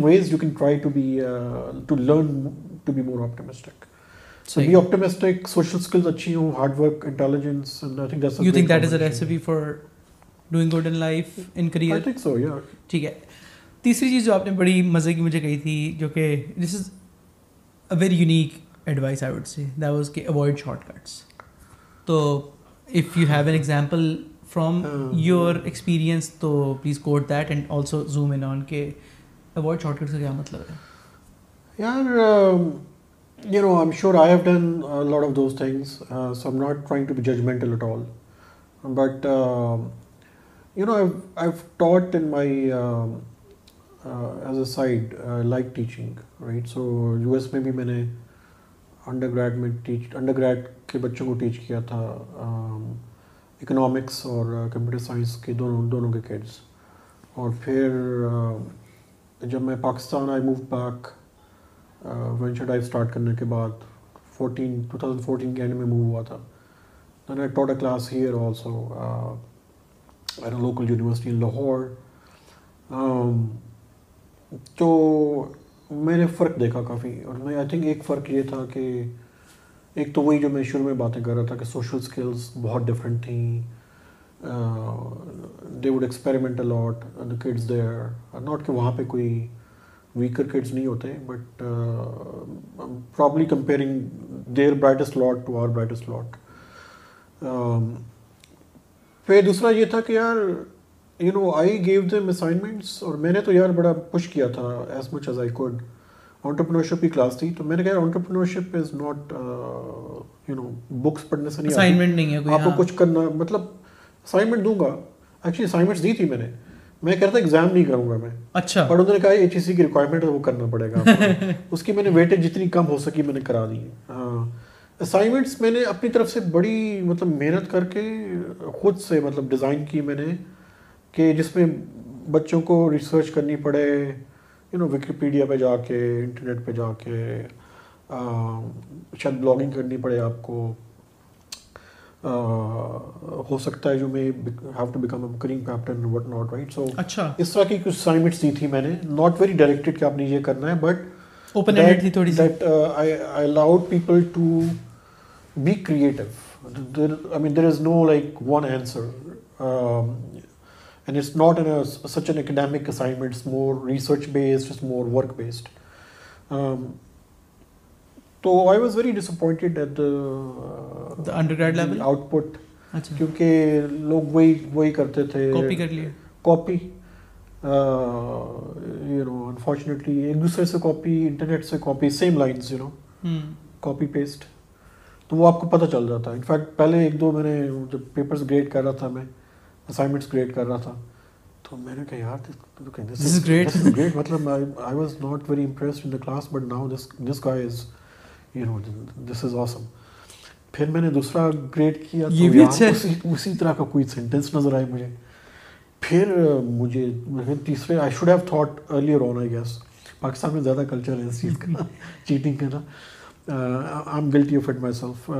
Speaker 2: ways you try learn تیسری
Speaker 1: چیز جو please and also zoom avoid shortcuts کا
Speaker 2: یار you know I am sure I have done lot of those things so am not trying to be judgment at all but you know I taught in my as a side like teaching right so U S میں بھی میں نے undergrad میں teach undergrad کے بچوں کو teach کیا تھا اکنامکس اور کمپیوٹر سائنس کے دونوں دونوں کے کیڈس اور پھر جب میں Pakistan I move back venture dive start کرنے کے بعد فورٹین ٹو تھاؤزنڈ فورٹین کے اینڈ میں موو ہوا تھا class here also local university Lahore تو میں نے فرق دیکھا کافی اور میں آئی تھنک ایک فرق یہ تھا کہ ایک تو وہی جو میں شروع میں باتیں کر رہا تھا کہ سوشل اسکلس بہت ڈفرینٹ تھیں they would experiment a lot the kids their not کہ وہاں پہ کوئی ویکر کڈس نہیں ہوتے ہیں but probably comparing their brightest lot to our brightest lot پھر دوسرا یہ تھا کہ یار you know I gave them assignments اور میں نے تو یار بڑا پش کیا تھا as much as I could entrepreneurship کی کلاس تھی تو میں نے کہا entrepreneurship is not you know books پڑھنے سے نہیں آپ کو ہاں. کچھ کرنا مطلب اسائنمنٹ دوں گا ایکچولی اسائنمنٹس دی تھی میں نے میں کہتا ایگزام نہیں کروں گا میں اچھا بٹ انہوں نے کہا ایچ ای سی کی ریکوائرمنٹ ہے وہ کرنا پڑے گا اس کی میں نے ویٹیج جتنی کم ہو سکی میں نے کرا دی ہاں اسائنمنٹس میں نے اپنی طرف سے بڑی مطلب محنت کر کے خود سے مطلب ڈیزائن کی میں نے کہ جس میں بچوں کو ریسرچ کرنی پڑے یو نو وکیپیڈیا پہ جا کے انٹرنیٹ پہ جا کے شاید بلاگنگ کرنی پڑے آپ کو ہو سکتا ہے جو میں have to become Careem captain what not right so اچھا اس طرح کی کچھ اسائنمنٹس دی تھی میں نے ناٹ ویری ڈائریکٹڈ کہ آپ نے یہ کرنا ہے بٹ اوپن تھی تھوڑی that I allowed people to be creative I mean there is no like one answer and it's not an such an academic assignment more research based more work based تو I was very disappointed out put کیونکہ لوگ وہی وہی کرتے تھے copy you know unfortunately ایک دوسرے سے کاپی انٹرنیٹ سے copy same lines you know copy paste تو وہ آپ کو پتہ چل جاتا ہے انفیکٹ پہلے ایک دو میں نے جب پیپرس گریڈ کر رہا تھا میں اسائنمنٹس گریڈ کر رہا تھا تو میں نے کہا یار گریٹ مطلب I was not very impressed in the class but now this this کا is you know this is awesome پھر میں نے دوسرا گریڈ کیا یہ بھی اچھا اسی طرح کا کوئی سینٹینس نظر آئے مجھے پھر مجھے تیسرے I should have thought earlier on I guess Pakistan میں زیادہ کلچر ہے اس چیز کا چیٹنگ کرنا I am guilty of it myself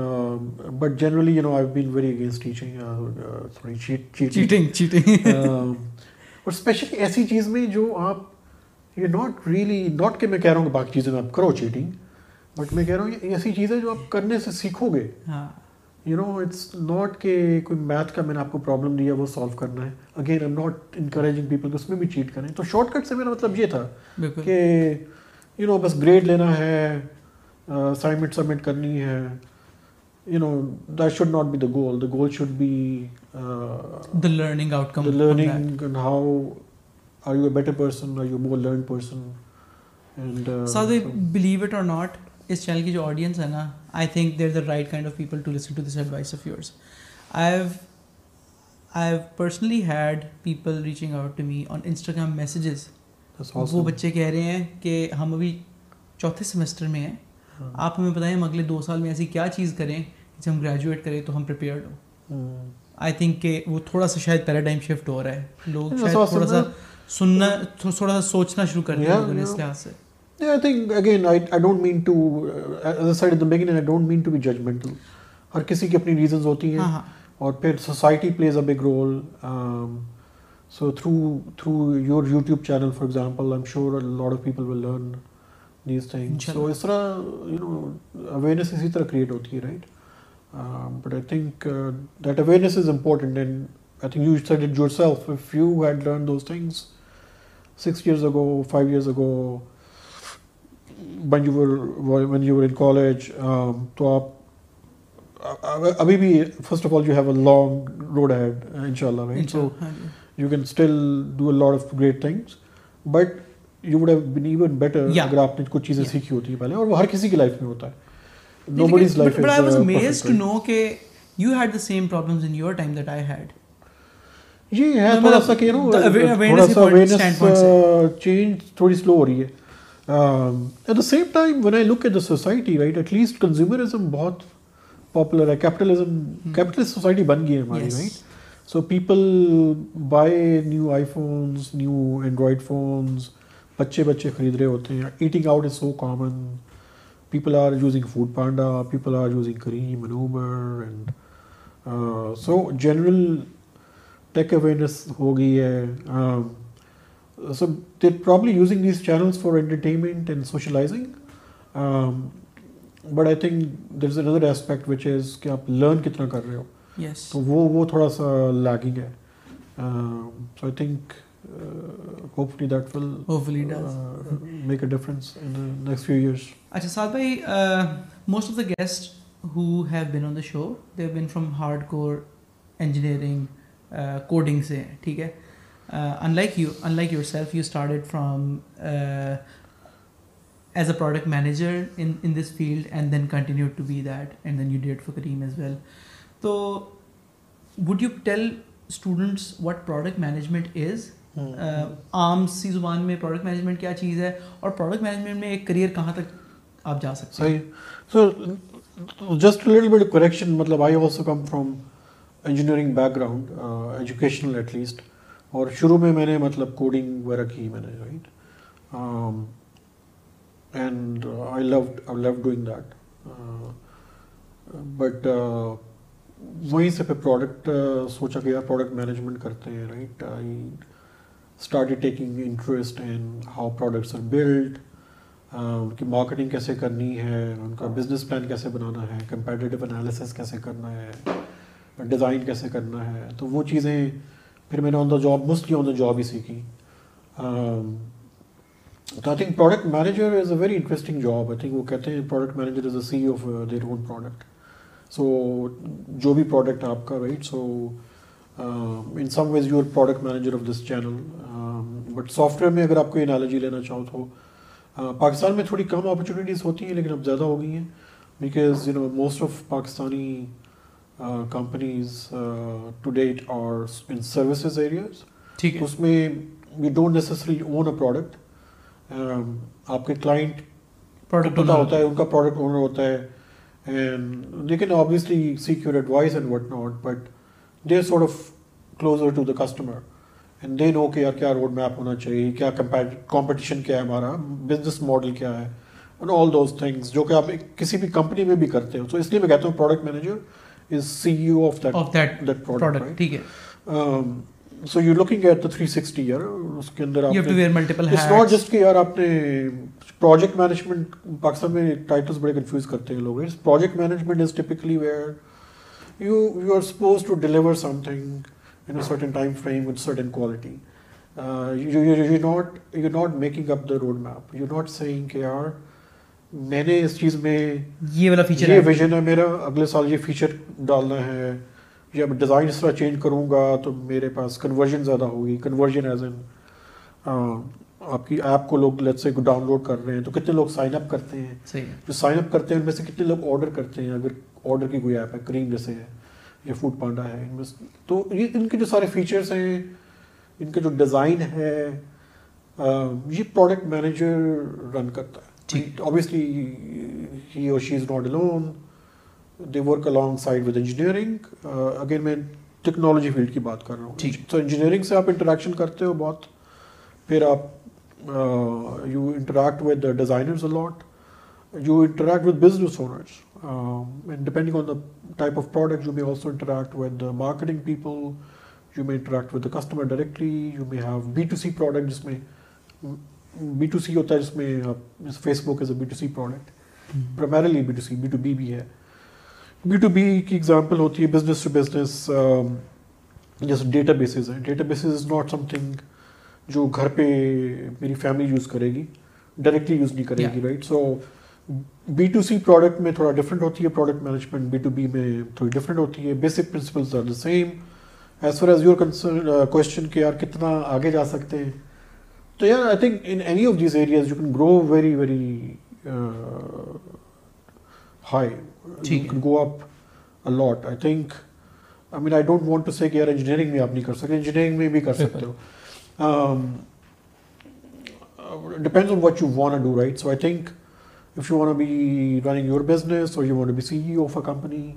Speaker 2: but generally you know I been very against teaching cheating cheating اور اسپیشلی ایسی چیز میں جو آپ یو ناٹ ریئلی ناٹ کہ میں کہہ رہا ہوں کہ باقی چیزیں آپ کرو چیٹنگ بٹ میں کہہ رہا ہوں یہ ایسی چیزیں جو آپ کرنے سے سیکھو گے یو نو اٹس ناٹ کہ کوئی میتھ کا میں نے آپ کو پرابلم دیا وہ سالو کرنا ہے again am not encouraging people اس میں بھی چیٹ کریں تو شارٹ کٹ سے میرا مطلب یہ تھا کہ یو نو بس گریڈ لینا ہے اسائنمنٹ سبمٹ کرنی ہے you know that should not be the goal the goal should be the learning outcome the learning how are you a better person are you more learn person and
Speaker 1: believe it اور not اس channel کی جو audience ہے نا I I I think there the right kind of of people people to to to listen this advice yours personally had reaching out me on Instagram messages وہ بچے کہہ رہے ہیں کہ ہم ابھی چوتھے سیمسٹر میں ہیں ہاں. آپ ہمیں بتائیں ہم اگلے دو سال میں ایسی کیا چیز کریں جسے ہم گریجویٹ کریں تو ہم پریپیئرڈ ہوں آئی ہاں. تھنک کہ وہ تھوڑا سا شاید پیراڈائم ٹائم شفٹ ہو رہا ہے لوگ تھوڑا سا سننا تھوڑا سا سوچنا شروع کر دیا اس
Speaker 2: لحاظ سے Yeah, I think again, I, I don't mean to, uh, as I said in the beginning, I don't mean to be judgmental. ہر کسی کی اپنی ریزنز ہوتی ہیں ہاں، ہاں۔ اور پھر society plays a big role so through through your YouTube channel for example I M sure lot of people will learn these thing so اس طرح یو نو اویئرنیس اسی طرح کریٹ ہوتی ہے right but I think that awareness is important and I think you set it yourself if you had learn those things six years ago five years ago when when you you were were in college um, آپ نے کچھ چیزیں سیکھی ہوتی ہیں پہلے اور وہ ہر کسی کی لائف لائف میں ہوتا ہے ہے ہے no
Speaker 1: no buddies but I I was amazed to کہ you had had the same problems in your time that تھوڑا تھوڑا
Speaker 2: سا سا اویئرنس چینج تھوڑی سلو ہو رہی at the same time when I look at the society right at least consumerism بہت popular ہے کیپٹلزم کیپٹلسٹ سوسائٹی بن گئی ہے ہماری right so people buy new iPhones new Android phones بچے بچے خرید رہے ہوتے ہیں eating out is so common people are using food panda people are using Careem Uber and so general tech awareness ہو گئی ہے سرزرٹینٹنگ بٹر آپ لرن کتنا کر رہے ہو گیسٹ
Speaker 1: سے in like you in like yourself you started from as a product manager in this field and then continue to be that and then you date for cream as well تو would you tell students what product management is عام سی زبان میں product management کیا چیز ہے اور product management میں ایک کریئر کہاں تک آپ جا
Speaker 2: سکتے ہیں so just little bit correction مطلب I also come from engineering background educational at least اور شروع میں میں نے مطلب کوڈنگ وغیرہ کی میں نے right and I love I love doing that but وہیں سے پھر پروڈکٹ سوچا کہ یار پروڈکٹ مینجمنٹ کرتے ہیں right I start taking interest in how products are build ان کی مارکیٹنگ کیسے کرنی ہے ان کا بزنس پلان کیسے بنانا ہے کمپیٹیٹیو انالیسس کیسے کرنا ہے ڈیزائن کیسے کرنا ہے تو وہ چیزیں پھر میں نے on the job mostly on the job ہی سیکھی تو I think product manager is a very interesting job I think وہ کہتے ہیں product manager is a C of their own product so جو بھی پروڈکٹ آپ کا right so in some ways your product manager of this channel but software میں اگر آپ کو انالوجی لینا چاہو تو پاکستان میں تھوڑی کم اپرچونیٹیز ہوتی ہیں لیکن اب زیادہ ہو گئی ہیں because you know most of Pakistani companies to date اور ان سروسز ایریاز ٹھیک اس میں you don't necessary own a product آپ کے کلائنٹ پروڈکٹ ہوتا ہے ان کا پروڈکٹ اونر ہوتا ہے اینڈ لیکن obviously seek your advise and what not but they are sort of closer to the customer and they know کہ یار کیا روڈ میپ ہونا چاہیے کیا کمپٹیشن کیا ہے ہمارا بزنس ماڈل کیا ہے اینڈ آل دوز تھنگس جو کہ آپ کسی بھی کمپنی میں بھی کرتے ہو تو اس لیے میں کہتا ہوں product manager so you looking کرتے ہیں up road map you not seeing میں نے اس چیز میں
Speaker 1: یہ والا فیچر
Speaker 2: یہ ویژن ہے میرا اگلے سال یہ فیچر ڈالنا ہے یا ڈیزائن اس طرح چینج کروں گا تو میرے پاس کنورژن زیادہ ہوگی کنورژن ایز این آپ کی ایپ کو لوگ سے ڈاؤن لوڈ کر رہے ہیں تو کتنے لوگ سائن اپ کرتے ہیں جو سائن اپ کرتے ہیں ان میں سے کتنے لوگ آڈر کرتے ہیں اگر آڈر کی کوئی ایپ ہے کریم جیسے ہے یا فوڈ پانڈا ہے ان میں تو یہ ان کے جو سارے فیچرس ہیں ان کے جو ڈیزائن ہے یہ پروڈکٹ مینیجر رن کرتا ہے ہی اور she is not alone they work alongside with engineering again میں ٹیکنالوجی فیلڈ کی بات کر رہا ہوں ٹھیک تو انجینئرنگ سے آپ انٹریکشن کرتے ہو بہت پھر آپ you interact with designers a lot you interact with business owners depending on the type of product you may also interact with marketing people you may interact with the customer directly you may have B to C product جس میں B to C ہوتا ہے جس میں Facebook a B to C product primarily B to C B to B بھی ہے B to B کی example ہوتی ہے بزنس ٹو بزنس جیسے ڈیٹا بیسز ہیں databases is not something جو گھر پہ میری فیملی یوز کرے گی ڈائریکٹلی یوز نہیں کرے گی right so B to C product میں تھوڑا ڈفرینٹ ہوتی ہے product management B to B میں تھوڑی ڈفرینٹ ہوتی ہے basic principles are the same as far as concern question کہ یار کتنا آگے جا سکتے ہیں تو یار I think in any of these areas you can grow very very high can go up a lot I think I mean I don't want to سے کہ یار انجینئرنگ میں آپ نہیں کر سکتے انجینئرنگ میں بھی کر سکتے ہو depend on what you want do right so I think if you want be running your business اور you want be C E of a company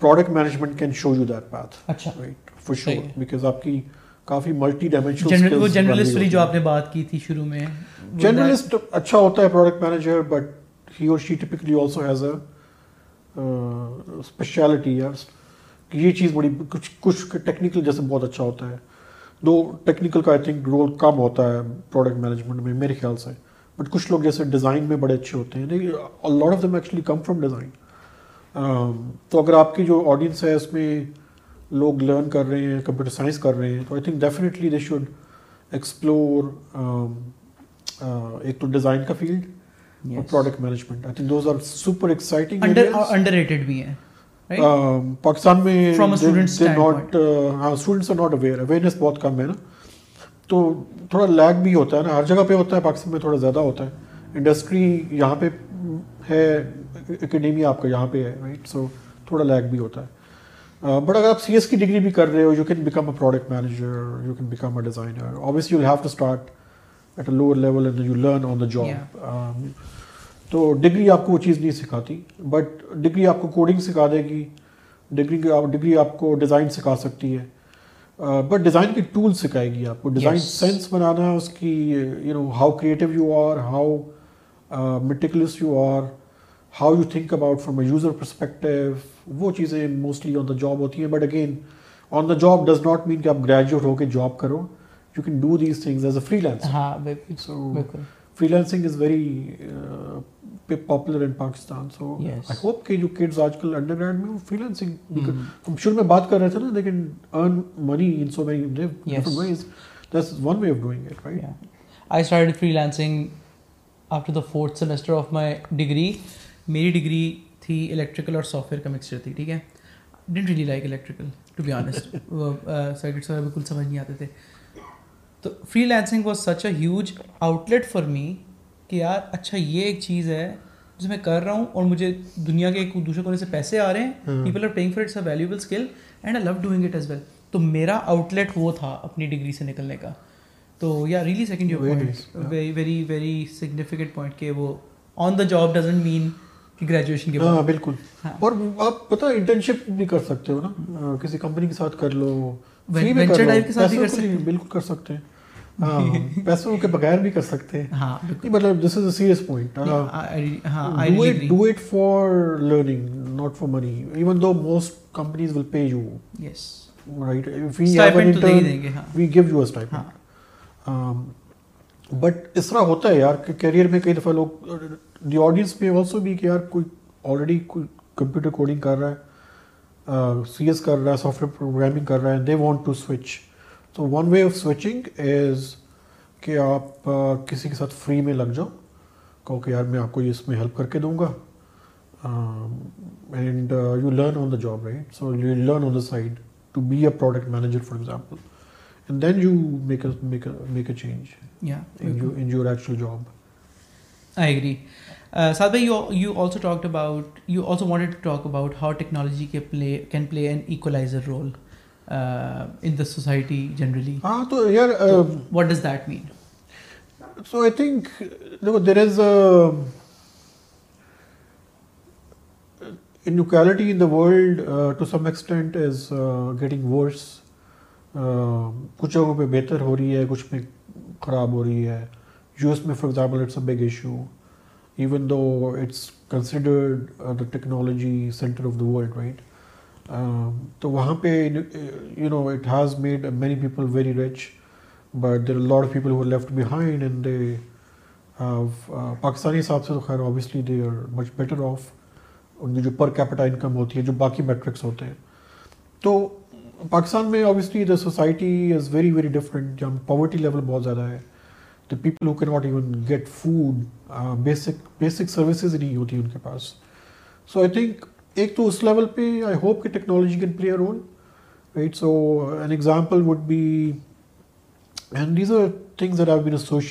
Speaker 2: product management can show you that path right for sure because آپ کی کافی multi dimensional وہ generalist والی جو آپ نے بات کی تھی شروع میں جنرلسٹ اچھا ہوتا ہے پروڈکٹ مینیجر بٹ ہی اور she typically also has a speciality کہ یہ چیز بڑی کچھ کچھ ٹیکنیکل جیسے بہت اچھا ہوتا ہے دو ٹیکنیکل کا آئی تھنک رول کم ہوتا ہے پروڈکٹ مینجمنٹ میں میرے خیال سے بٹ کچھ لوگ جیسے ڈیزائن میں بڑے اچھے ہوتے ہیں lot of them actually come from design تو اگر آپ کی جو آڈینس ہے اس میں لوگ لرن کر رہے ہیں کمپیوٹر سائنس کر رہے ہیں تو I think definitely they should explore ایک تو ڈیزائن کا فیلڈ اور product management I think those are super exciting underrated بھی ہیں پاکستان um, میں اسٹوڈنٹس ناٹ اویئر اویئرنیس بہت کم ہے نا تو تھوڑا لیگ بھی ہوتا ہے نا ہر جگہ پہ ہوتا ہے پاکستان میں تھوڑا زیادہ ہوتا ہے انڈسٹری یہاں پہ ہے اکیڈیمیا آپ کا یہاں پہ ہے رائٹ سو تھوڑا لیگ بھی ہوتا ہے بٹ uh, اگر آپ سی ایس کی ڈگری بھی کر رہے ہو you can become a product manager you can become a designer obviously you have to start at a lower level and you learn on the job تو degree آپ کو وہ چیز نہیں سکھاتی بٹ ڈگری آپ کو کوڈنگ سکھا دے گی ڈگری ڈگری آپ کو ڈیزائن سکھا سکتی ہے بٹ uh, ڈیزائن کی ٹول سکھائے گی آپ کو ڈیزائن سینس بنانا اس کی you know how creative you are how meticulous you are how you think about from a user perspective وہ چیزیں موسٹلی آن دا جاب ہوتی ہیں but again on the job does not mean کہ آپ graduate ہو کے job کرو you can do these things as a freelance freelancing is very popular in Pakistan so I hope کہ جو kids آج کل انڈر گریڈ میں وہ فری لینسنگ hmm. ہم شروع میں بات کر رہے تھے نا they can earn money in so many different ways that's one way of doing it right I start freelancing after the
Speaker 1: fourth semester of my degree میری ڈگری تھی الیکٹریکل اور سافٹ ویئر کا mixture تھی ٹھیک ہے didn't really like electrical to be honest وہ circuits وغیرہ بالکل سمجھ نہیں آتے تھے تو freelancing was such a huge outlet for me کہ یار اچھا یہ ایک چیز ہے جسے میں کر رہا ہوں اور مجھے دنیا کے ایک دوسرے کونے سے پیسے آ رہے ہیں people are paying for it's a valuable skill and I love doing it as well تو میرا آؤٹ لیٹ وہ تھا اپنی ڈگری سے نکلنے کا تو یا really second you very very very significant point کہ وہ on the job doesn't mean
Speaker 2: graduation کے ہاں، بالکل ہاں۔ اور آپ پتا ہاں، پیسوں کے بغیر بھی کر سکتے ہیں most companies will pay but اس طرح ہوتا ہے یار کہ کیریئر میں کئی دفعہ لوگ دی آڈینس میں آلسو بھی کہ یار کوئی آلریڈی کوئی کمپیوٹر کوڈنگ کر رہا ہے سی ایس کر رہا ہے سافٹ ویئر پروگرامنگ کر رہا ہے دے وانٹ ٹو سوئچ تو one way of switching as کہ آپ کسی کے ساتھ فری میں لگ جاؤ کہو کہ یار میں آپ کو اس میں ہیلپ کر کے دوں گا and you learn on the job right so you learn on the side to be a product manager for example and then you make make a change in your actual job
Speaker 1: I agree ساتھ بھائی you also talk about you also wanted to talk about how technology کے play can play an equalizer role in the society generally ہاں تو یار what does that main so I think دیکھو there is
Speaker 2: inequality in the world to some extent is getting worse کچھ جگہوں پہ بہتر ہو رہی ہے کچھ پہ خراب ہو رہی ہے یو ایس میں for example it's a big issue even though it's considered the technology centre of the world right تو وہاں پہ you know it has made many people very rich but there lot people who left behind and they Pakistani حساب سے تو خیر obviously they are much better off ان کی جو پر کیپٹا انکم ہوتی ہے جو باقی میٹرکس ہوتے ہیں تو پاکستان میں obviously the society is very very different جہاں پاورٹی لیول بہت زیادہ ہے the people who can't even get basic basic services نہیں ہوتی ان کے پاس سو آئی تھنک ایک تو اس لیول پہ آئی ہوپ کہ technology can play role so an example would be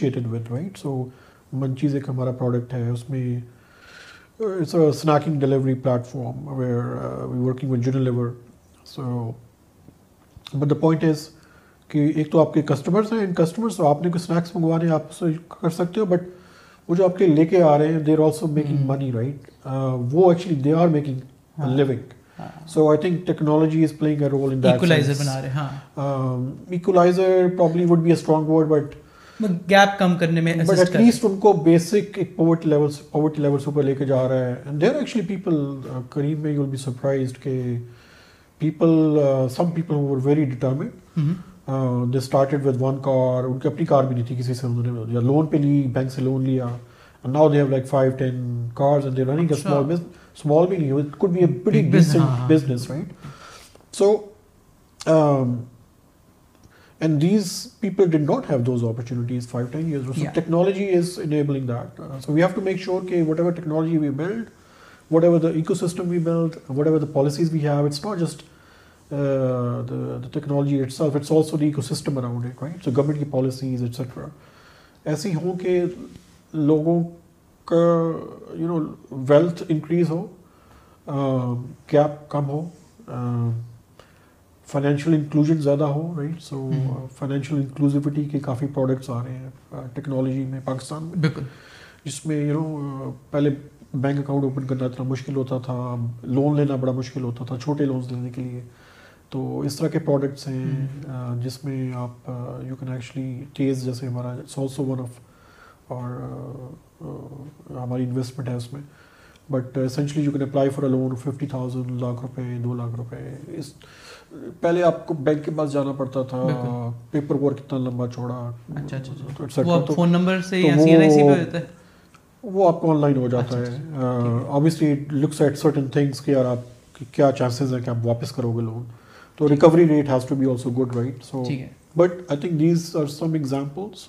Speaker 2: and munchies ایک ہمارا پروڈکٹ ہے اس میں snacking delivery platform we working viewer so but the point is کہ ایک تو آپ کے کسٹمرس ہیں ان کسٹمرس آپ نے کوئی اسنیکس منگوانے ہیں آپ کر سکتے ہو بٹ وہ جو آپ کے لے کے آ رہے ہیں they are also making money right وہ actually they are making living so I think
Speaker 1: technology is playing a role in ایکولائزر probably would be a strong
Speaker 2: word but gap کم کرنے میں بٹ ایٹ لیسٹ ان کو basic ایک poverty level poverty level سے اوپر لے کے جا رہا ہے دیر ایکچولی پیپل قریب میں یو ول بی سرپرائزڈ کہ people some people were very determined they started with one car ان کی اپنی کار بھی نہیں تھی کسی سے انہوں نے لون پہ لی بینک سے لون لیا now they have like five ten cars and they running small small بھی نہیں اٹ کڈ بی اے بڑی decent business right so and these people done not have those opportunities five ten years technology is enabling that so we have to make sure کہ whatever technology we build whatever the ecosystem بھی بیلتھ whatever the policies بھی ہے it's not just technology also ایک government کی policies etcetera ایسی ہوں کہ لوگوں کا یو نو ویلتھ انکریز ہو گیپ کم ہو فائنینشیل انکلوژن زیادہ ہو رائٹ سو فائنینشیل انکلوزیوٹی کے کافی پروڈکٹس آ رہے ہیں ٹیکنالوجی میں پاکستان میں
Speaker 1: بالکل
Speaker 2: جس میں یو نو پہلے بینک اکاؤنٹ اوپن کرنا اتنا مشکل ہوتا تھا لون لینا بڑا مشکل ہوتا تھا چھوٹے لونز لینے کے لیے تو اس طرح کے پروڈکٹس ہیں جس میں آپ یو کین ایکچولی ٹیز جیسے ہمارا سو سو ون آف اور ہماری انویسٹمنٹ ہے اس میں but essentially you can apply for a loan fifty thousand lakh روپے دو لاکھ روپے اس پہلے آپ کو بینک کے پاس جانا پڑتا تھا پیپر ورک کتنا لمبا چوڑا اچھا اچھا
Speaker 1: فون اچھا۔ نمبر سے
Speaker 2: وہ آپ کو آن لائن ہو جاتا اچھا، اچھا، ہے obviously looks at certain things کہ یار آپ کی کیا چانسز ہیں کہ آپ واپس کرو گے لون تو recovery rate has to be also good right so but I think these are some examples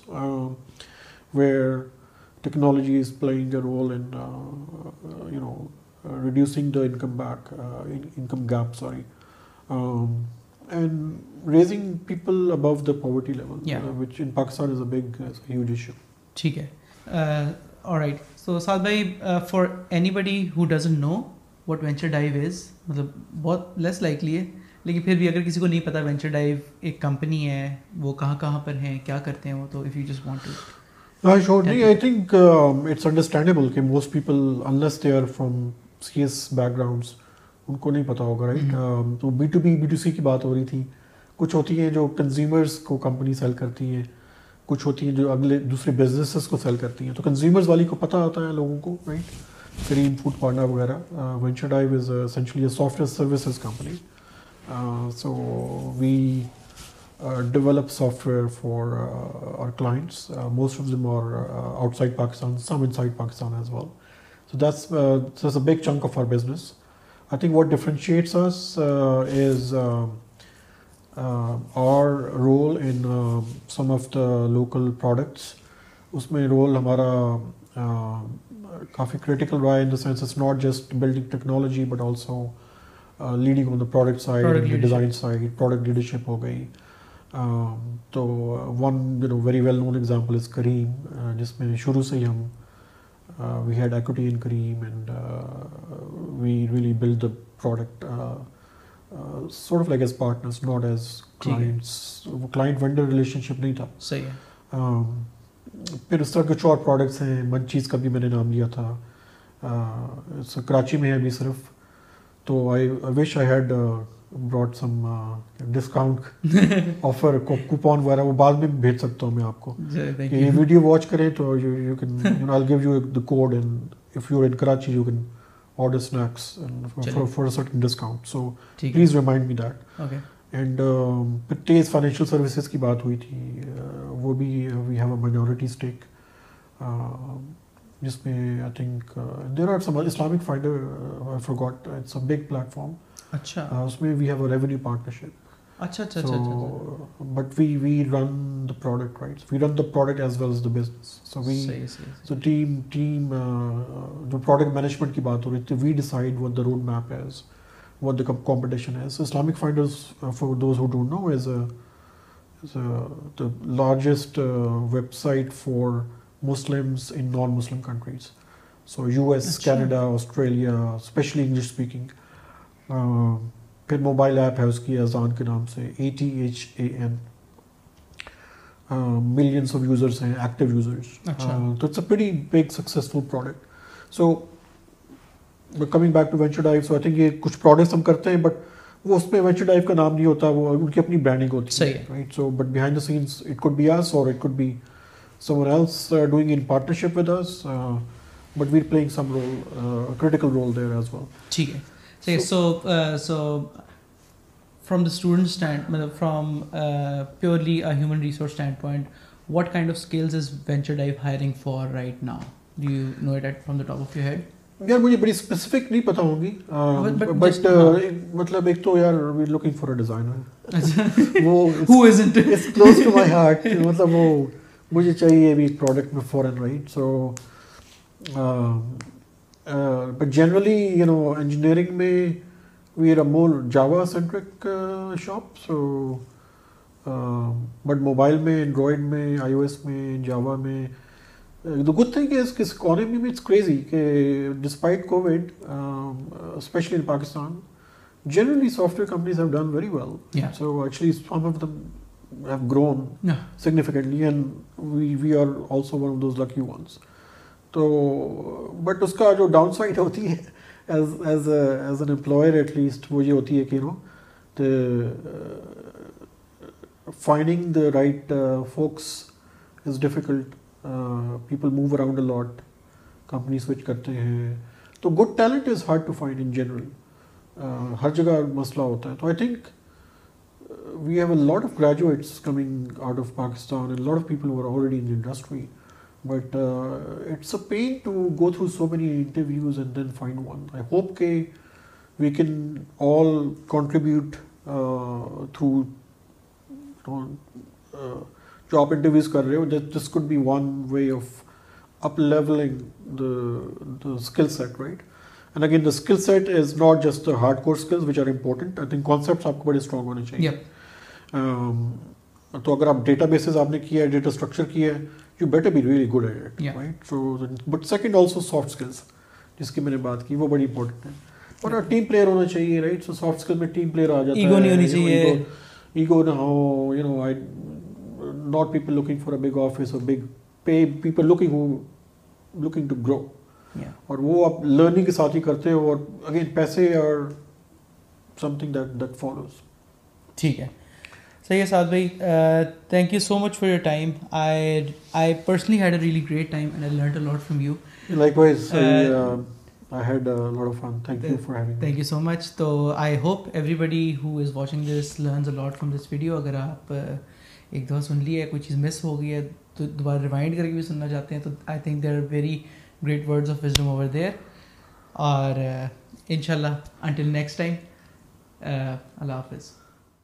Speaker 2: where technology is playing a role in you know reducing the income back income gap sorry and raising people above the poverty
Speaker 1: level which in
Speaker 2: Pakistan is a big huge issue ٹھیک ہے
Speaker 1: اور right so Saad بھائی for anybody who doesn't know what venture dive is مطلب بہت less like لیے لیکن پھر بھی اگر کسی کو نہیں پتا وینچر ڈائیو ایک کمپنی ہے وہ کہاں کہاں پر ہیں کیا کرتے ہیں وہ تو if you just want
Speaker 2: to most people unless they are from C S back grounds ان کو نہیں پتا ہوگا رائٹ تو B B B to to C کی بات ہو رہی تھی کچھ ہوتی ہیں جو کنزیومرس کو کمپنی سیل کرتی ہیں کچھ ہوتی ہیں جو اگلے دوسرے بزنسز کو سیل کرتی ہیں تو کنزیومرز والی کو پتہ آتا ہے لوگوں کو رائٹ کریم فوڈ پارٹنر وغیرہ venture dive is essentially software services company so we develop software for our clients most of them are outside Pakistan some inside Pakistan as well that's a big chunk of our business I think what differentiates is role in some of the local products اس میں role ہمارا uh, کافی critical رہا ہے in the sense it's not just building technology but also leading on the product side design side product leadership ہو گئی تو one you know very well known example is Careem جس میں شروع سے ہی ہم we had equity in Careem and we really blood the product sort of like as partners not as clients وہ کلائنٹ ونڈر ریلیشن شپ نہیں تھا صحیح ہے um, پھر اس طرح کچھ اور پروڈکٹس ہیں من چیز کا بھی میں نے نام لیا تھا uh, کراچی میں ہے ابھی صرف تو I wish I had brought some discount offer coupon وغیرہ وہ بعد میں بھیج سکتا ہوں میں آپ کو جی، کہ یہ ویڈیو واچ کریں تو code and if you in Karachi you can stack جس میں I think there are some Islamic finder for got it's a big اچھا اس میں we have a revenue partnership اچھا اچھا largest site for Muslim countries so you S Canada Australia especially English speaking پھر mobile app ہے اس کی اذان کے نام سے A T H A N millions
Speaker 1: of users ہیں ایکٹیو اچھا۔ یوزرس تو it's a very big successful product so
Speaker 2: coming back to venture dive so I think یہ کچھ پروڈکٹس ہم کرتے ہیں بٹ وہ اس میں وینچر ڈائیو کا نام نہیں ہوتا وہ ان کی اپنی
Speaker 1: برانڈنگ ہوتی ہے right so but behind the sense
Speaker 2: it could be us اور it could be someone else doing in partnership with us but we are playing some role critical role there as
Speaker 1: well ٹھیک ہے student what kind
Speaker 2: یار مجھے بڑی specific نہیں ہوگی but مطلب ایک تو یار اے ڈیزائنر وہ مجھے چاہیے ابھی پروڈکٹ میں right so but generally you know engineering میں we are more Java centric shop so but mobile میں اینڈرائڈ میں آئی او ایس میں جاوا میں دا گڈ تھنگ از کس اکانومی میں اٹس کریزی کہ despite COVID especially in Pakistan generally software companies have done very well so actually some of them have grown significantly and we we are also one of those lucky ones تو but اس کا جو down side ہوتی ہے as as as an employer at least وہ یہ ہوتی ہے کہ no finding the right focus is difficult people move around a lot company switch کرتے ہیں تو good talent is hard to find in general ہر جگہ مسئلہ ہوتا ہے تو I think we have a lot of graduates coming out of Pakistan lot of people already in industry but it's a pain to go through so many interviews and then find one I hope کہ we can all contribute through جو آپ interviews کر رہے ہو this could be one way of up levelling skill set right and again the skill set is not just the hard core skills which are important I think concepts آپ کو بڑے strong ہونے چاہیے تو اگر آپ ڈیٹا بیسز آپ نے کیا ہے ڈیٹا اسٹرکچر کیا ہے you better be really good at so but second also soft skills جس کی میں نے بات کی وہ بڑی امپورٹنٹ ہے اور ٹیم پلیئر ہونا چاہیے رائٹ سو سافٹ اسکل میں ٹیم پلیئر آ جاتا ایگو نہیں ہونی چاہیے ایگو نہ ہو you know I not people looking for a big office اور big pay people
Speaker 1: looking who looking to grow اور وہ آپ لرننگ کے
Speaker 2: ساتھ ہی کرتے ہو اور اگین پیسے اور something that that follows
Speaker 1: ٹھیک ہے صحیح ہے سعد بھائی thank you so much for your time time I I I personally had a a great and learn lot
Speaker 2: from you likewise thank
Speaker 1: you so much تو I hope everybody who is watching this learns a lot from this video اگر آپ ایک دفعہ سن لیے کوئی چیز مس ہو گئی ہے تو دوبارہ ریمائنڈ کر کے بھی سننا چاہتے ہیں تو I think there are very great of wisdom over there اور ان شاء اللہ انٹل نیکسٹ ٹائم اللہ حافظ